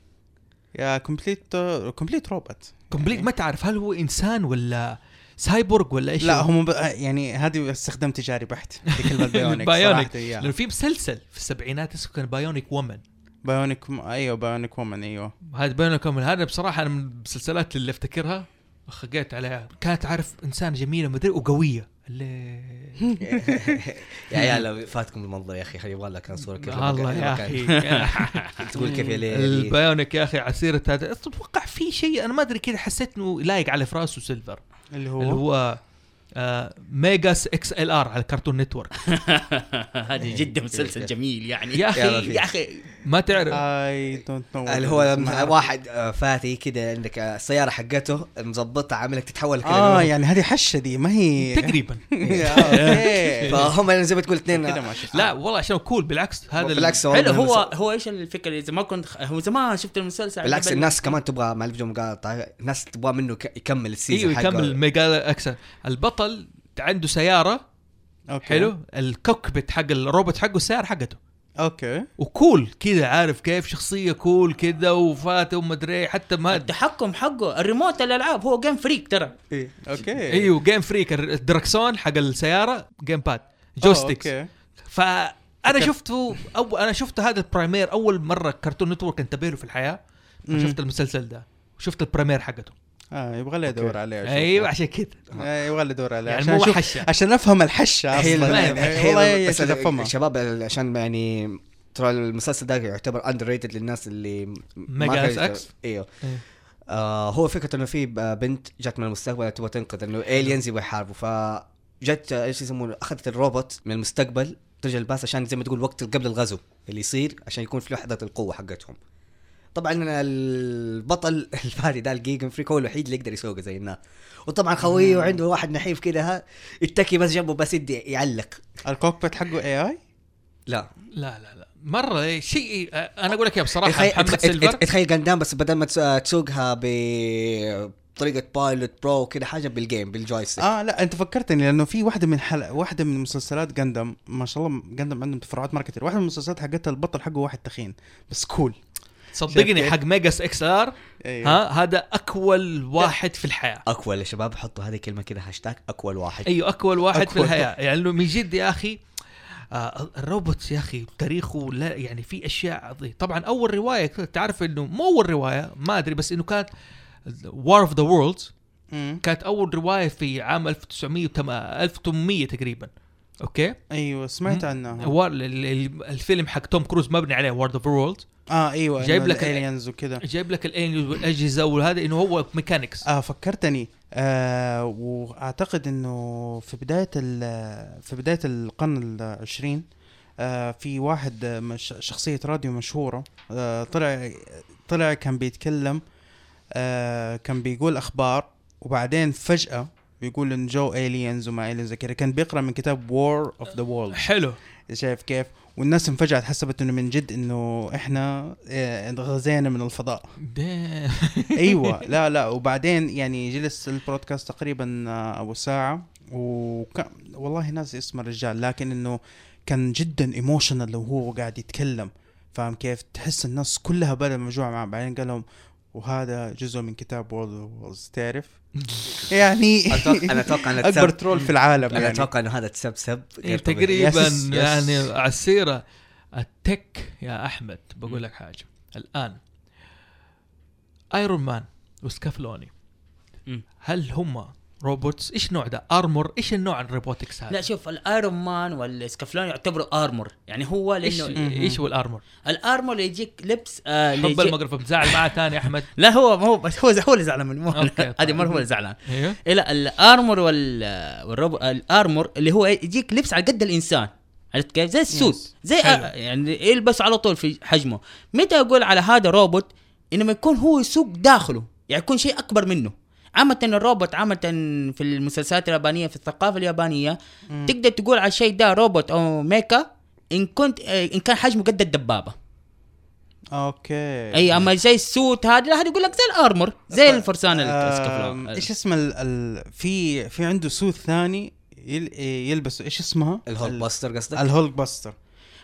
يا complete complete robot complete ما تعرف هل هو إنسان ولا سايبورغ ولا إيش لا هو؟ هم ب... يعني هذه استخدام تجاري بحت لكلمه bionic. bionic. لأنه في مسلسل في السبعينات اسمه كان Bionic Woman. Bionic أيوه Bionic Woman أيوه. هذا بينكم هذا بصراحة أنا من المسلسلات اللي أفتكرها خقيت عليها. كانت عارف انسانه جميلة مدري وقوية. يا عيال فاتكم المنظر يا أخي يبغى لك كان صورة كيف الله يا أخي. تقول كيف يا ليلي. ال Bionic يا أخي عسيرة هذا. أتوقع في شيء أنا ما أدري كذا حسيت إنه لايق على فراس وسيلفر اللي هو, اللي هو Megas XLR على Cartoon Network. هذه جدا مسلسل جميل يعني. يا أخي. يا أخي ما تعرف. I don't know اللي هو واحد آه، fatty كده عندك آه، السيارة حقته مظبطها عاملك تتحول كده آه. يعني هذه حشة دي ما هي تقريبا. آه، فهم زي ما تقول اثنين. ما لا والله عشان cool بالعكس هذا ال- بالعكس هو هو إيش الفكرة إذا ما كنت هو زمان شفت المسلسل بالعكس الناس كمان تبغى معلش جو مقاطع الناس تبغى منه يكمل ال season إيوه حقه. يكمل Megas XLR البطل عنده سيارة. Okay. حلو؟ ال cockpit حق الروبوت حقه السيارة حقته. أوكي. و cool كذا عارف كيف؟ شخصية cool كذا و fatty ومدري حتى ما التحكم حقه الريموت الألعاب هو game freak ترى. Okay. إيوه game freak الدركسون حق السيارة game pad joysticks okay. فأنا شفته أو أنا شفت هذا ال premiere أول مرة Cartoon Network انتبه له في الحياة. شفت المسلسل ده وشفت ال premiere حقته. آه يبغى لي ادور عليه. أيوه عشان كذا. آه، يبغى لي ادور عليه يعني عشان حشه عشان افهم الحشة هي أصلا. يعني هي والله بس بس افهمها الشباب عشان يعني ترى المسلسل ده يعتبر underrated للناس اللي ما Megas X؟ أيوه. إيه. آه هو فكرة إنه في ب- بنت جت من المستقبل تبغى تنقذ إنه aliens يبغى يحاربوا. فجت آه، إيش يسمونه؟ أخذت الروبوت من المستقبل ترجع ال past عشان زي ما تقول وقت قبل الغزو اللي يصير عشان يكون في لحظة القوة حقتهم. طبعا البطل ال fatty ده ال game freak هو الوحيد اللي يقدر يسوقه زي الناس. وطبعا خويه وعنده واحد نحيف كده ها يتكي بس جنبه بس يدي يعلق. ال cockpit حقه اي اي لا. لا لا لا. مرة إيه، شيء أنا أقول لك يا بصراحة تخيل محمد تخيل- سيلفر. تخيل Gundam بس بدل ما تس- تسوقها بطريقة pilot pro كده حاجة بال game بال joystick آه لا أنت فكرتني لأنه في واحدة من حلقة واحدة من مسلسلات Gundam ما شاء الله Gundam عندهم تفرعات مره كثير واحدة من المسلسلات حقتها البطل حقه واحد تخين بس cool صدقني؟ حق Megas XLR أيوه. ها هذا اكول واحد في الحياة اكول يا شباب حطوا هذه الكلمة كده هاشتاج اكول واحد أيوه اكول واحد في أكول. الحياة يعني من جد يا أخي آه الروبوت يا أخي تاريخه لا يعني في أشياء عظيمة طبعا أول رواية تعرف إنه مو أول رواية ما أدري بس إنه كانت War of the Worlds. كانت أول رواية في عام 1900 1800 تقريبا Okay؟ أيوه سمعت عنها. ال- الفيلم حق توم كروز مبني عليه War of Worlds آه أيوه جايب لك ال- ال aliens وكذا جايب لك ال aliens والأجهزة وهذا إنه هو mechanics آه فكرتني. آه وأعتقد إنه في بداية ال- في بداية القرن العشرين آه في واحد آه، مش شخصية راديو مشهورة آه طلع طلع كان بيتكلم آه كان بيقول أخبار وبعدين فجأة بيقول إن جو aliens وما aliens كذا. كان بيقرأ من كتاب War of the Worlds حلو. شايف كيف. والناس انفجعت حسبت إنه من جد إنه إحنا آه، غزينا من الفضاء. أيوه. لا لا. وبعدين يعني جلس البودكاست تقريبا آه، أبو ساعة. وكان والله ناسي اسم الرجال لكن إنه كان جدا emotional وهو قاعد يتكلم. فاهم كيف؟ تحس الناس كلها بدأ مجموعة معه. بعدين قال لهم وهذا جزء من كتاب وورلد تعرف يعني أتوقع- أنا أتوقع أن أكبر ترول في العالم أنا يعني أتوقع إنه هذا تسبسب إيه. تقريبا. يعني على السيرة التك يا أحمد بقول لك حاجة الآن ايرون مان وسكافلوني. هل هم روبوتس إيش نوع ده؟ ارمور إيش النوع الروبوتكس هذا؟ لا شوف الايرون مان والسكافلون يعتبروا ارمور يعني هو إيش لأنه إيش هو الارمور ال armor اللي يجيك لبس آه حب الميكروفون مزعل معاه ثاني أحمد. لا هو ما هو بس هو هو اللي زعلان مو okay، هذه طيب. مرة هو اللي زعلان. أيوه إيه لا ال armor وال والروبو ال armor اللي هو يجيك لبس على قد الإنسان. عرفت كيف؟ زي ال suit. زي. آه يعني يلبس على طول في حجمه. متى أقول على هذا روبوت انما يكون هو يسوق داخله؟ يعني يكون شيء أكبر منه. عامة الروبوت عامة في المسلسلات اليابانية في الثقافة اليابانية مم. تقدر تقول على الشيء ده روبوت أو mecha إن كنت آه، إن كان حجمه قد الدبابة okay أي أما زي ال suit هذا لا هذا يقول لك زي ال armor زي طيب، الفرسان ال Escaflowne إيش اسم ال... ال... في في عنده suit ثاني يل... يلبسه إيش اسمها؟ الهولك ال- Buster قصدك؟ ال Hulkbuster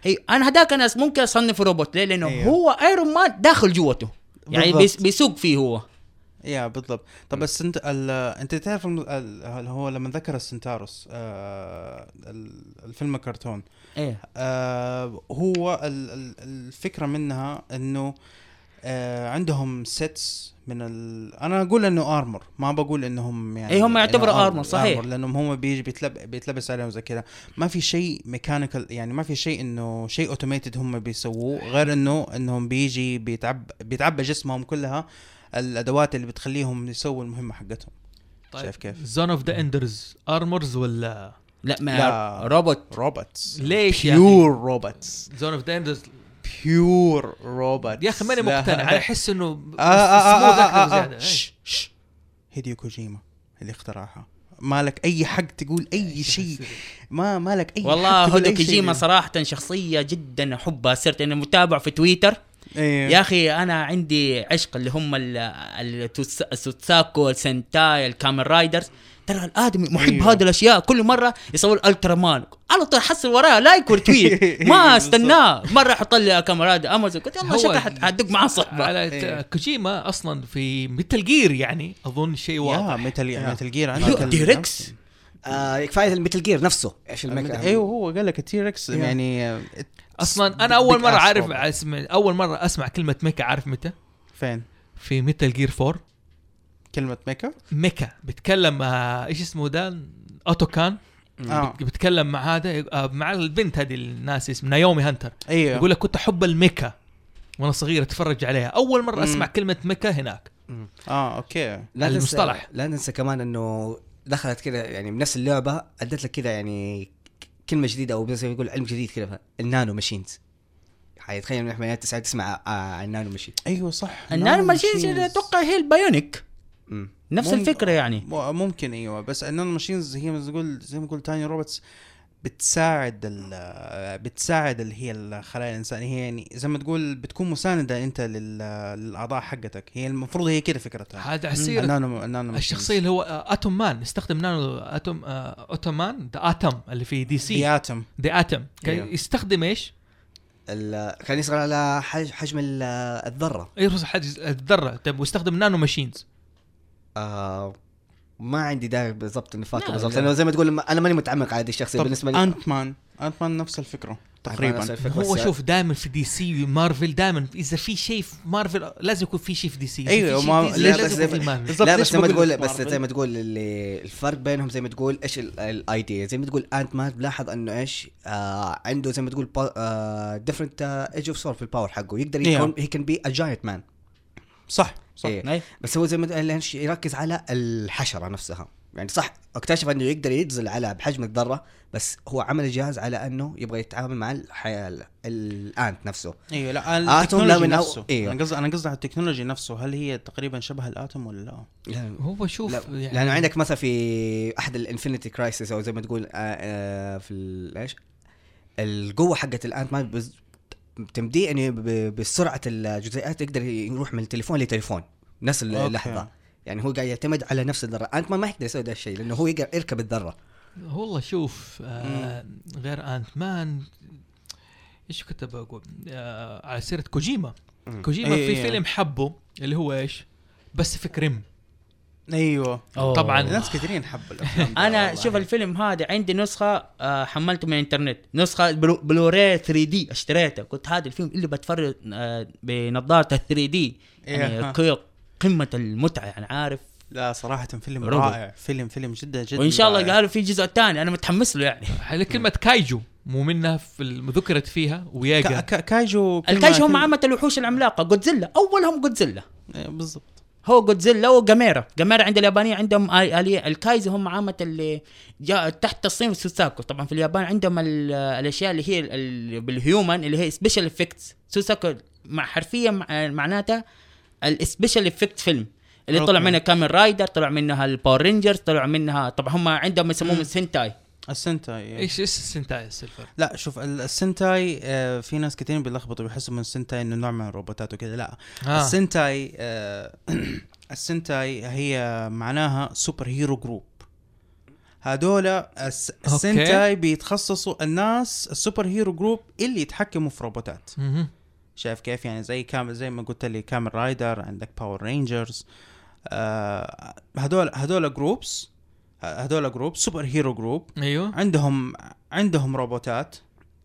هي أنا هذاك أنا ممكن أصنفه روبوت ليه؟ لأنه أيوه. هو Iron Man داخل جوته يعني بالضبط. بيسوق فيه هو يا بالضبط طب. بس أنت ال... أنت تعرف الم- ال... ال- هو لما ذكر السنتاروس آه... ال- الفيلم الكرتون إيه آه... هو ال... ال- الفكرة منها إنه آه... عندهم سيتس من ال... أنا أقول إنه ارمر ما بقول إنهم يعني إيه، هم يعتبروا armor، صحيح. لأنهم هم بيجي بيتلب... بيتلبس عليهم زي كذا ما في شيء ميكانيكال يعني ما في شيء إنه شيء اوتوميتد هم بيسووه غير إنه إنهم بيجي بيتعب بيتعبى جسمهم كلها الأدوات اللي بتخليهم يسووا المهمة حقتهم. شايف كيف؟ Zone of the Enders armors ولا؟ لا ما لا. robot robots ليش يا أخي؟ pure robots Zone of the Enders pure robots يا أخي ماني مقتنع. أنا أحس إنه آه آه آه آه آه. آه إيه. هيديو كوجيما اللي اخترعها. مالك أي حق تقول أي شيء. ما مالك أي والله هدو. كوجيما صراحة شخصية جدا أحبها. صرت أنا متابع في تويتر. إيه. يا أخي أنا عندي عشق اللي هم السوتساكو السنتاي الكامل رايدرز. ترى الآدمي محب أيوه. هذه الأشياء. كل مرة يصور الترا مان على طول حصل وراه لايك وتويت ما استناه. مرة يحط لي كامل رايدر. أمازون قلت والله هو شكلها حدق معاه صحبة. على. ت- كوجيما أصلا في ميتال جير يعني أظن شيء يا واضح ميتال يا. ميتال جير يو، عندك ديركس آه كفاية الميتل جير نفسه. إيش أيوه هو قال لك ال T-Rex. يعني أصلا أنا أول مرة عارف. اسمع أول مرة أسمع كلمة mecha عارف متى؟ فين؟ في Metal Gear 4 كلمة mecha؟ mecha. بيتكلم آه، إيش اسمه ده؟ Otacon آه بت- بيتكلم مع هذا آه، مع البنت هذه الناس اسمها Naomi Hunter. أيوه. يقول لك كنت أحب ال mecha وأنا صغير أتفرج عليها. أول مرة مم. اسمع كلمة mecha هناك. آه okay. لا المصطلح. لا ننسى كمان إنه دخلت كذا يعني بنفس اللعبة أدت لك كذا يعني كلمة جديدة أو ما يقول علم جديد كذا ال nano machines حيتخيل من إحنا تسعة تسمع آه عن ال nano machine أيوه صح ال nano machine machines. أتوقع هي ال bionic. نفس مم- الفكرة يعني ممكن أيوه بس ال nano machines هي زي ما تقول زي ما تقول tiny robots بتساعد ال بتساعد اللي هي الخلايا الإنسانية. هي يعني زي ما تقول بتكون مساندة أنت لل- للأعضاء حقتك. هي المفروض هي كده فكرتها. هذا النانو النانو الشخصية اللي هو اتوم مان استخدم نانو اتوم آه، اوتومان ذا اتوم اللي في دي سي ذا اتوم كان أيوه. يستخدم إيش؟ ال- كان يصغر على حج- حجم ال- الذرة. يرفض حاجز الذرة. طيب واستخدم نانو ماشينز. آه ما عندي داعي بالضبط إني فاكر لا، بالضبط لا. لأنه زي ما تقول أنا ماني متعمق على هذه الشخصية بالنسبة لي. انت مان انت مان نفس الفكرة. تقريبا هو شوف دائما في دي سي مارفل دائما إذا في شيء في مارفل لازم يكون في شيء في دي سي. شيء ما- لازم بس يكون في ما- مارفل. بالضبط لا بس زي ما تقول بس؟ زي ما تقول اللي الفرق بينهم زي ما تقول إيش ال idea زي ما تقول Ant-Man بلاحظ إنه إيش آه عنده زي ما تقول different age of سور في ال power حقه. يقدر يكون هي can be a giant man صح صح إيه. أي. بس هو زي ما يركز على الحشرة نفسها يعني صح اكتشف إنه يقدر ينزل على بحجم الذرة بس هو عمل الجهاز على إنه يبغى يتعامل مع الحياة ال- ال ant نفسه أيوه لا ال technology نفسه أيوه. أنا قصدي أنا قصدي على ال technology نفسه هل هي تقريبا شبه ال Atom ولا لا؟ هو شوف لا يعني لأنه عندك مثلا في أحد الإنفينيتي كرايسيس أو زي ما تقول آه آه في إيش القوة حقت الآنت بز- تمديه ب- بسرعة الجزيئات يقدر يروح من تليفون لتليفون نفس أوكي. اللحظة. يعني هو قاعد يعتمد على نفس الذرة. أنت ما يقدر يسوي ده الشيء لأنه هو يقدر يركب الذرة. والله شوف آه غير انت مان إيش كنت بقول آه على سيرة كوجيما. مم. كوجيما إيه في إيه. فيلم حبه اللي هو إيش؟ Pacific Rim. أيوه. أوه. طبعاً. ناس كثيرين حبوا الأفلام أنا. شوف الفيلم هذا عندي نسخة آه حملته من الإنترنت. نسخة Blu Blu-ray 3D اشتريته. قلت هذا الفيلم اللي بتفرج آه بنظارة 3D. إيه. يعني قمة المتعة يعني عارف. لا صراحة فيلم روبوت. رائع. فيلم فيلم جدا جدا وإن شاء الله. قالوا في جزء ثاني. أنا متحمس له يعني. هذه كلمة kaiju مو منها في ذكرت فيها وياجا كا- كايجو كلمة- الكايش هم كلمة- عامه الوحوش العملاقة جودزيلا. أولهم جودزيلا. إيه، بالضبط. هو جودزيلا وجاميرا جاميرا عند اليابانيين عندهم آل- آلية. الكايزو هم عامة اللي جاء تحت تصميم سوساكو. طبعا في اليابان عندهم ال- الأشياء اللي هي ال- ال- بالهيومن اللي هي سبيشال افكتس سوساكو مع حرفيا مع- معناتها السبيشال افكت فيلم اللي طلع أوكي. منها كامل رايدر طلع منها الباور رينجرز طلع منها طبعا هم عندهم يسموهم مم. ال sentai إيه. إيش إيش ال sentai السيلفر لا شوف ال- ال sentai آه في ناس كثير بيلخبطوا بيحسوا من ال sentai إنه نوع من الروبوتات وكذا لا آه. ال sentai آه ال sentai هي معناها superhero group okay. ال sentai بيتخصصوا الناس ال superhero group اللي يتحكموا في روبوتات. شايف كيف يعني زي كامل زي ما قلت لي Kamen Rider عندك Power Rangers آه هذول هذول groups هذول group superhero group أيوه. عندهم عندهم روبوتات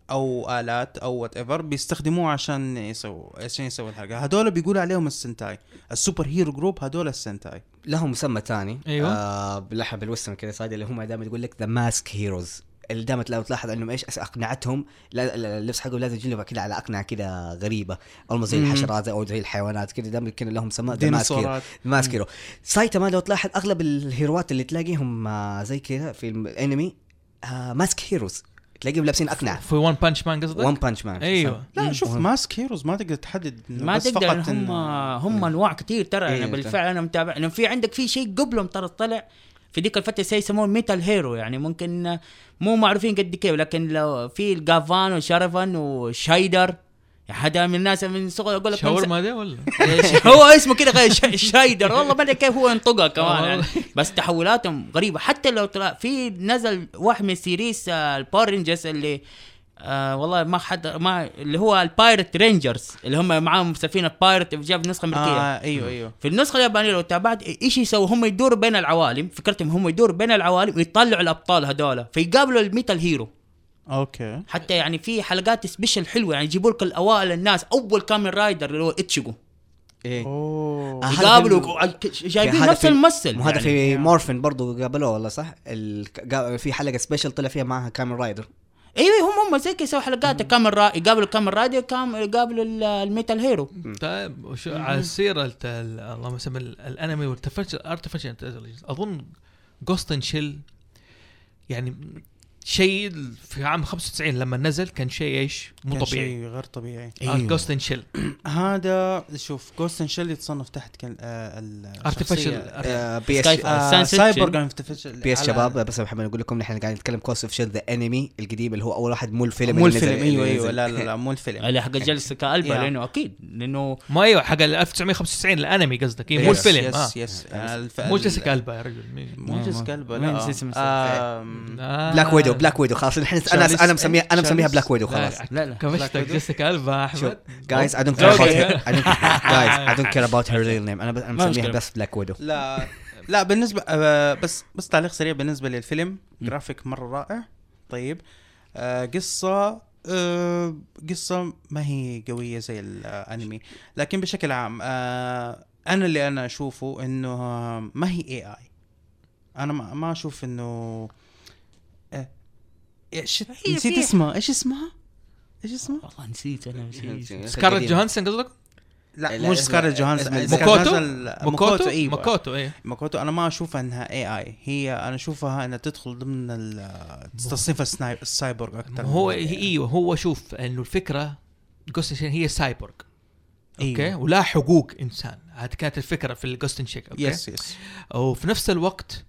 أو آلات أو whatever بيستخدموه عشان يسووا عشان يسووا الحاجة هذول بيقولوا عليهم ال sentai. ال superhero group هذول ال sentai. لهم مسمى ثاني أيوة. آه بال Western كذا اللي هم دائما يقول لك the masked heroes اللي دائما لو تلاحظ انهم إيش اقنعتهم اللبس حقهم لازم يجلبها كذا على اقنعة كذا غريبة. أو زي. الحشرات أو زي الحيوانات كذا دائما كذا لهم hero ديناصورات. masked hero سايتاما لو تلاحظ أغلب ال heroات اللي تلاقيهم آه زي كذا في الانمي masked heroes تلاقيهم لابسين أقنعة. في One Punch Man قصدك؟ One Punch Man أيوه. لا شوف مهم. masked heroes ما تقدر تحدد ما بس تقدر فقط هم هم أنواع كثير ترى إيه، أنا بالفعل أنا متابع. لأنه في عندك في شيء قبلهم ترى طلع في ديك الفترة شيء يسموه metal hero يعني ممكن مو معروفين قد كيف لكن لو في الجافان وشارفان وشايدر هذا من الناس من صغر أقول لك شاورما ده ولا؟ هو اسمه كده غير شا- Shaider والله ما أدري كيف هو ينطقها كمان. يعني بس تحولاتهم غريبة حتى لو طلع في نزل واحد من series ال Power Rangers اللي آه والله ما حد ما اللي هو ال Pirate Rangers اللي هم معاهم سفينة pirate جاب نسخة أمريكية. آه أيوه أيوه. في النسخة اليابانية لو تابعت إيش يسووا هم يدوروا بين العوالم فكرتهم هم يدوروا بين العوالم ويطلعوا الأبطال هذول فيقابلوا ال Metal Hero. okay. حتى يعني في حلقات special حلوة يعني يجيبوا لك الأوائل الناس أول Kamen Rider اللي هو اتشيجو إيه أوه. آه، في جايبين نفس في- الممثل. وهذا يعني. في Morphin برضو قابلوه والله صح؟ ال... في حلقة special طلع فيها معها Kamen Rider. أيوه هم هم زي كذا يسووا حلقات Kamen Ri... يقابلوا Kamen Rider Kam يقابلوا ال- الميتال هيرو. طيب وشو على سيرة ال- ال- اللهم سمي ال- الأنمي وال artificial أظن Ghost in the Shell يعني شيء في عام 95 لما نزل كان شيء إيش؟ مو كان طبيعي. شيء غير طبيعي. أيوه. Ghost in the Shell هذا شوف Ghost in the Shell يتصنف تحت كان آه artificial آه BS آه cyber BS شباب بس محمد نقول لكم نحن قاعدين نتكلم Ghost of Shell the anime القديم اللي هو أول واحد مو الفيلم مو اللي نزل- الفيلم أيوه أيوه. لا لا لا مو الفيلم. اللي حق جيسيكا البا يا. لأنه أكيد لأنه ما أيوه حق ال 1995 الانمي قصدك. إيه، مو الفيلم. يس يس آه، مو ال- جيسيكا البا يا رجل؟ مو جيسيكا البا مين لا. آه. Black Widow Black Widow خلاص نحن أنا أنا مسميها أنا مسميها Black Widow لا، خلاص. لا لا كمشتك جيسيكا البا شوف احمد guys I don't care about زوجي. her. I don't guys I don't care about her real name. أنا بس- أنا مسميها. بس Black Widow لا لا بالنسبة آه بس بس تعليق سريع بالنسبة للفيلم. جرافيك مرة رائع. طيب. آه قصة آه قصة ما هي قوية زي الانمي لكن بشكل عام أنا اللي أنا أشوفه إنه ما هي AI أنا ما, ما أشوف إنه إيش نسيت اسمها. إيش اسمها؟ إيش اسمها؟ والله نسيت أنا نسيت. سكارلت جوهانسون قصدك؟ لا لا، مش اسمه- سكارلت جوهانسون سكارلت موكوتو؟ موكوتو إيوه. موكوتو إيه. ماكوتو أنا ما أشوفها إنها AI. هي أنا أشوفها إنها تدخل ضمن تصنيف السايبورغ أكثر هو إيوه هو شوف إنه الفكرة Ghost هي cyborg. okay؟ أيوه. ولا حقوق إنسان. هذه كانت الفكرة في ال Ghost in the Shell okay؟ yes yes وفي نفس الوقت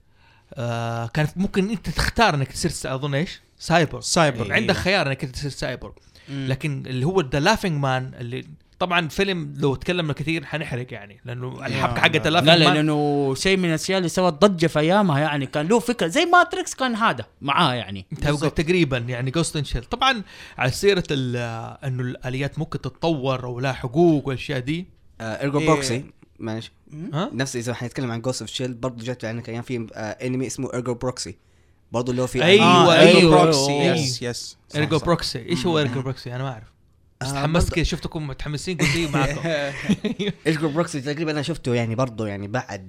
آه كانت ممكن أنت تختار إنك تصير اظن إيش؟ cyborg cyborg عندك خيار إنك تصير سايبورغ لكن اللي هو the Laughing Man اللي طبعا فيلم لو تكلمنا كثير حنحرق يعني لأنه الحبكة حقت لا، لا لأنه شيء من الأشياء اللي سوت ضجة في أيامها يعني. كان له فكرة زي Matrix كان هذا معاه يعني. تقريبا يعني Ghost Shell طبعا على سيرة ال- إنه الآليات ممكن تتطور أو لها حقوق والأشياء دي. Ergo إيه. Proxy. معلش. نفس إذا حنتكلم عن Ghost of Shell برضه جات عندك أيام في آه انمي اسمه Ergo Proxy. برضه اللي هو في آه أيوه أيوة. Proxy yes yes Ergo. Proxy إيش هو Ergo Proxy أنا ما أعرف. بس آه، تحمست كذا شفتكم متحمسين قلت لي معاكم Ergo Proxy تقريبا أنا شفته يعني برضه يعني بعد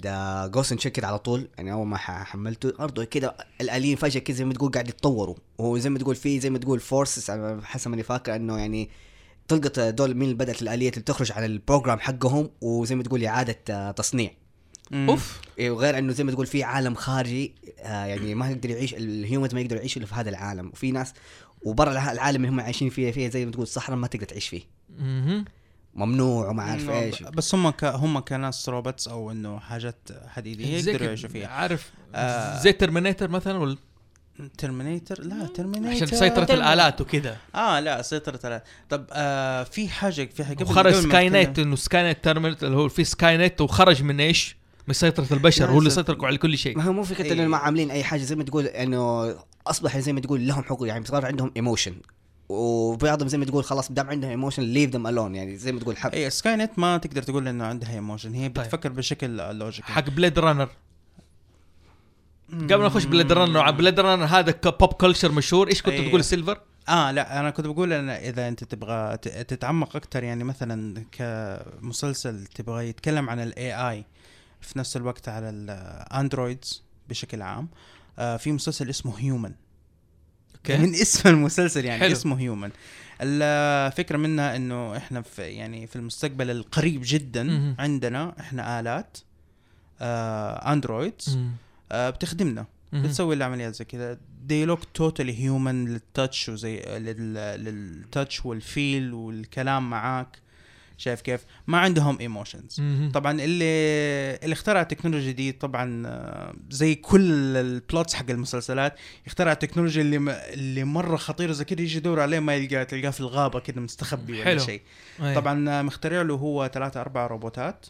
Ghost in كده على طول. يعني أول ما حملته برضه كده الآليين فجأة كده زي ما تقول قاعد يتطوروا. وهو زي ما تقول في زي ما تقول forces حسب ماني فاكر إنه يعني تلقط دول مين بدأت الآليات اللي تخرج عن ال program حقهم وزي ما تقول إعادة آه، تصنيع. أوف. إيه، وغير إنه زي ما تقول في عالم خارجي آه يعني ما يقدر يعيش ال humans ما يقدروا يعيشوا إلا في هذا العالم. وفي ناس وبرا الع- العالم اللي هم عايشين فيه فيه زي ما تقول صحراء ما تقدر تعيش فيه. ممنوع وما عارف إيش. بس هم ك... هم كناس روبوتس أو إنه حاجات حديديه يقدروا يعيشوا فيها. عارف. آه. زي Terminator مثلا ولا؟ Terminator لا Terminator عشان سيطرة الآلات وكده. آه لا سيطرة الآلات. طب آه في حاجة في حاجة وخرج ما Skynet إنه Skynet Terminator اللي هو في Skynet وخرج من إيش؟ من سيطرة البشر هو اللي سيطر على كل شيء ما هو مو فكرة إيه. إنه ما عاملين أي حاجة زي ما تقول إنه أصبح زي ما تقول لهم حقوق يعني صار عندهم emotion وبعضهم زي ما تقول خلاص دام عندهم emotion leave them alone يعني زي ما تقول حب اي Skynet ما تقدر تقول إنه عندها emotion هي طيب. بتفكر بشكل logical حق Blade Runner قبل ما نخش Blade Runner Blade Runner هذا pop culture مشهور إيش كنت أيوه. تقول Silver؟ آه لا أنا كنت بقول ان إذا أنت تبغى ت- تتعمق أكثر يعني مثلا كمسلسل تبغى يتكلم عن ال AI في نفس الوقت على ال androids بشكل عام آه في مسلسل اسمه Human okay من اسم المسلسل يعني حلو. اسمه Human الفكرة منها إنه إحنا في يعني في المستقبل القريب جدا مهم. عندنا إحنا آلات آه androids مم. آه بتخدمنا مم. بتسوي العمليات زي كذا they look totally human لل touch وزي لل- لل touch وال feel والكلام معاك شايف كيف ما عندهم emotions. طبعا اللي اللي اخترع التكنولوجيا دي طبعا آه، زي كل ال plots حق المسلسلات يخترع التكنولوجيا اللي م- اللي مرة خطيره زي كده يجي يدور عليه ما يلقاه تلقاه في الغابة كده مستخبي ولا. شيء. طبعا آه، مخترع له هو ثلاثة أربعة روبوتات.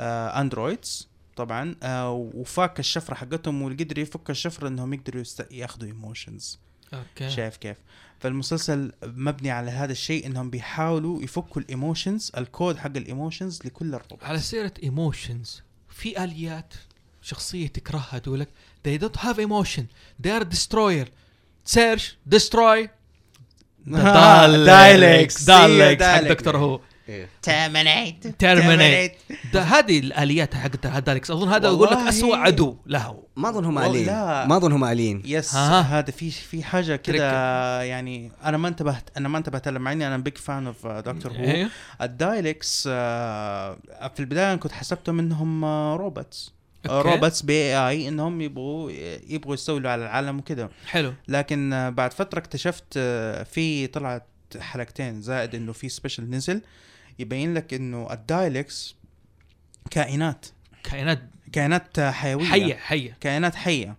آه androids طبعا آه وفاك الشفرة حقتهم والقدر يفك الشفرة إنهم يقدروا يست... ياخذوا emotions okay. شايف كيف. فالمسلسل مبني على هذا الشيء إنهم بيحاولوا يفكوا الإيموشنز الكود حق الإيموشنز لكل الروبوت على سيرة إيموشنز في آليات شخصية تكرهها تقول لك they don't have emotion they are destroyer. Search destroy. Daleks. Daleks حق Doctor Who. Terminate terminate ده هذه الآليات حقت Daleks أظن هذا يقول لك. اسوء عدو له. ما اظن هم والله. آليين لا. ما اظن هم آليين بس. هذا في في حاجة كده يعني أنا ما انتبهت أنا ما انتبهت لها مع إني أنا big fan of Doctor Who ال Daleks في البداية كنت حسبتهم انهم robots Okay. Robots by AI إنهم يبغوا يبغوا يستولوا على العالم وكده. حلو. لكن آه، بعد فترة اكتشفت آه، في طلعت حلقتين زائد إنه في special نزل. يبين لك إنه ال Daleks كائنات. كائنات. كائنات حيوية. حية حية. كائنات حية.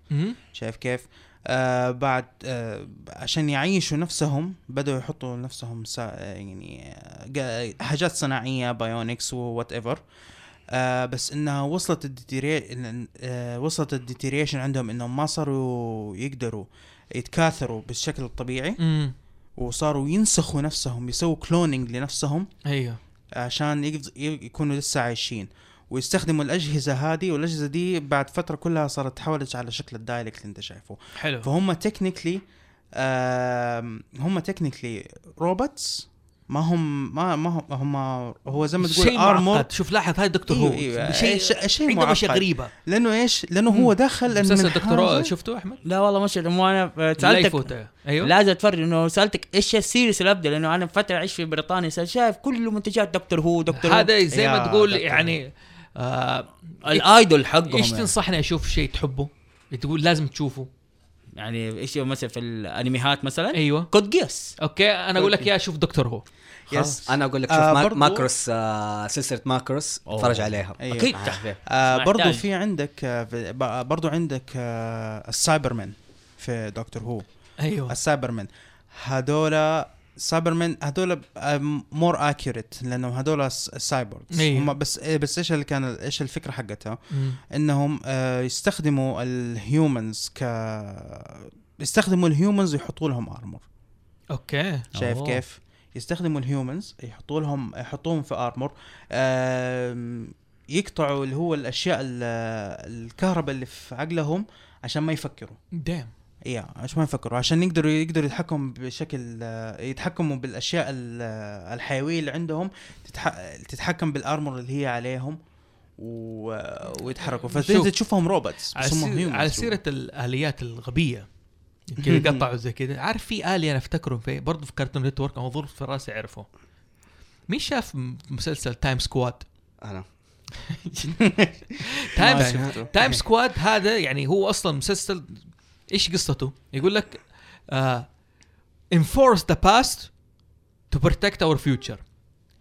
شايف كيف؟ آه بعد آه عشان يعيشوا نفسهم بدأوا يحطوا نفسهم سا يعني آه جا- حاجات صناعية bionics و whatever آه بس إنها وصلت ال deteri... آه وصلت ال deterioration عندهم انهم ما صاروا يقدروا يتكاثروا بالشكل الطبيعي. مم. وصاروا ينسخوا نفسهم يسووا cloning لنفسهم. أيوه. عشان يكونوا لسه عايشين. ويستخدموا الأجهزة هذه والأجهزة دي بعد فترة كلها صارت تحولت على شكل ال Dalek اللي انت شايفه. حلو. فهم technically هم technically robots ما هم ما ما هم, هم هو زي ما تقول شيء ارمور معقد. شوف لاحظ هاي دكتور أيوه هو. أيوه شيء شيء شيء عنده اشياء معقد؟ غريبة. لأنه إيش؟ لأنه هو دخل مسلسل دكتور شفته أحمد؟ لا والله مش مو أنا لا سألتك أيوه. لازم تفرج انه سألتك إيش السيريس اللي ابدا لأنه أنا فترة أعيش في بريطانيا شايف كل منتجات دكتور هو دكتور هو. هذا زي ما تقول دكتور. يعني آه الأيدول حقهم إيش يعني. تنصحني أشوف شيء تحبه؟ تقول لازم تشوفه. يعني إيش مثلا في الانميات مثلا؟ أيوه. كود جيس أوكي أنا أقول لك يا شوف دكتور هو. بس أنا أقول لك شوف آه، ما- برضو- ماكروس آه سلسلة Macross. اتفرج عليها. أيوه. أكيد آه. آه برضو. في عندك آه ب- برضو عندك آه ال Cyberman في Doctor Who. أيوه. ال Cyberman. هذولا Cyberman هذولا more accurate لانهم هذولا cyborgs أيوه. هم بس إيه، بس إيش اللي كان إيش الفكرة حقتها؟ إنهم آه يستخدموا ال humans ك يستخدموا ال humans ويحطوا لهم armor okay شايف أوه. كيف؟ يستخدموا ال humans يحطوا لهم يحطوهم في armor يقطعوا اللي هو الأشياء ال- الكهرباء اللي في عقلهم عشان ما يفكروا دام يا عشان ما يفكروا عشان يقدروا يقدروا يتحكموا بشكل آه، يتحكموا بالأشياء ال- آه، الحيوية اللي عندهم تتح... تتحكم بال armor اللي هي عليهم و... ويتحركوا شوف. فأنت تشوفهم robots على, بس هم على. سيرة الآليات الغبية كذا يقطعوا زي كذا عارف في الي أنا افتكره في برضه في Cartoon Network المفروض في رأسي أعرفه مين شاف مسلسل Time Squad أنا Time. Time Squad هذا يعني هو أصلا مسلسل إيش قصته؟ يقول لك enforce the past to protect our future.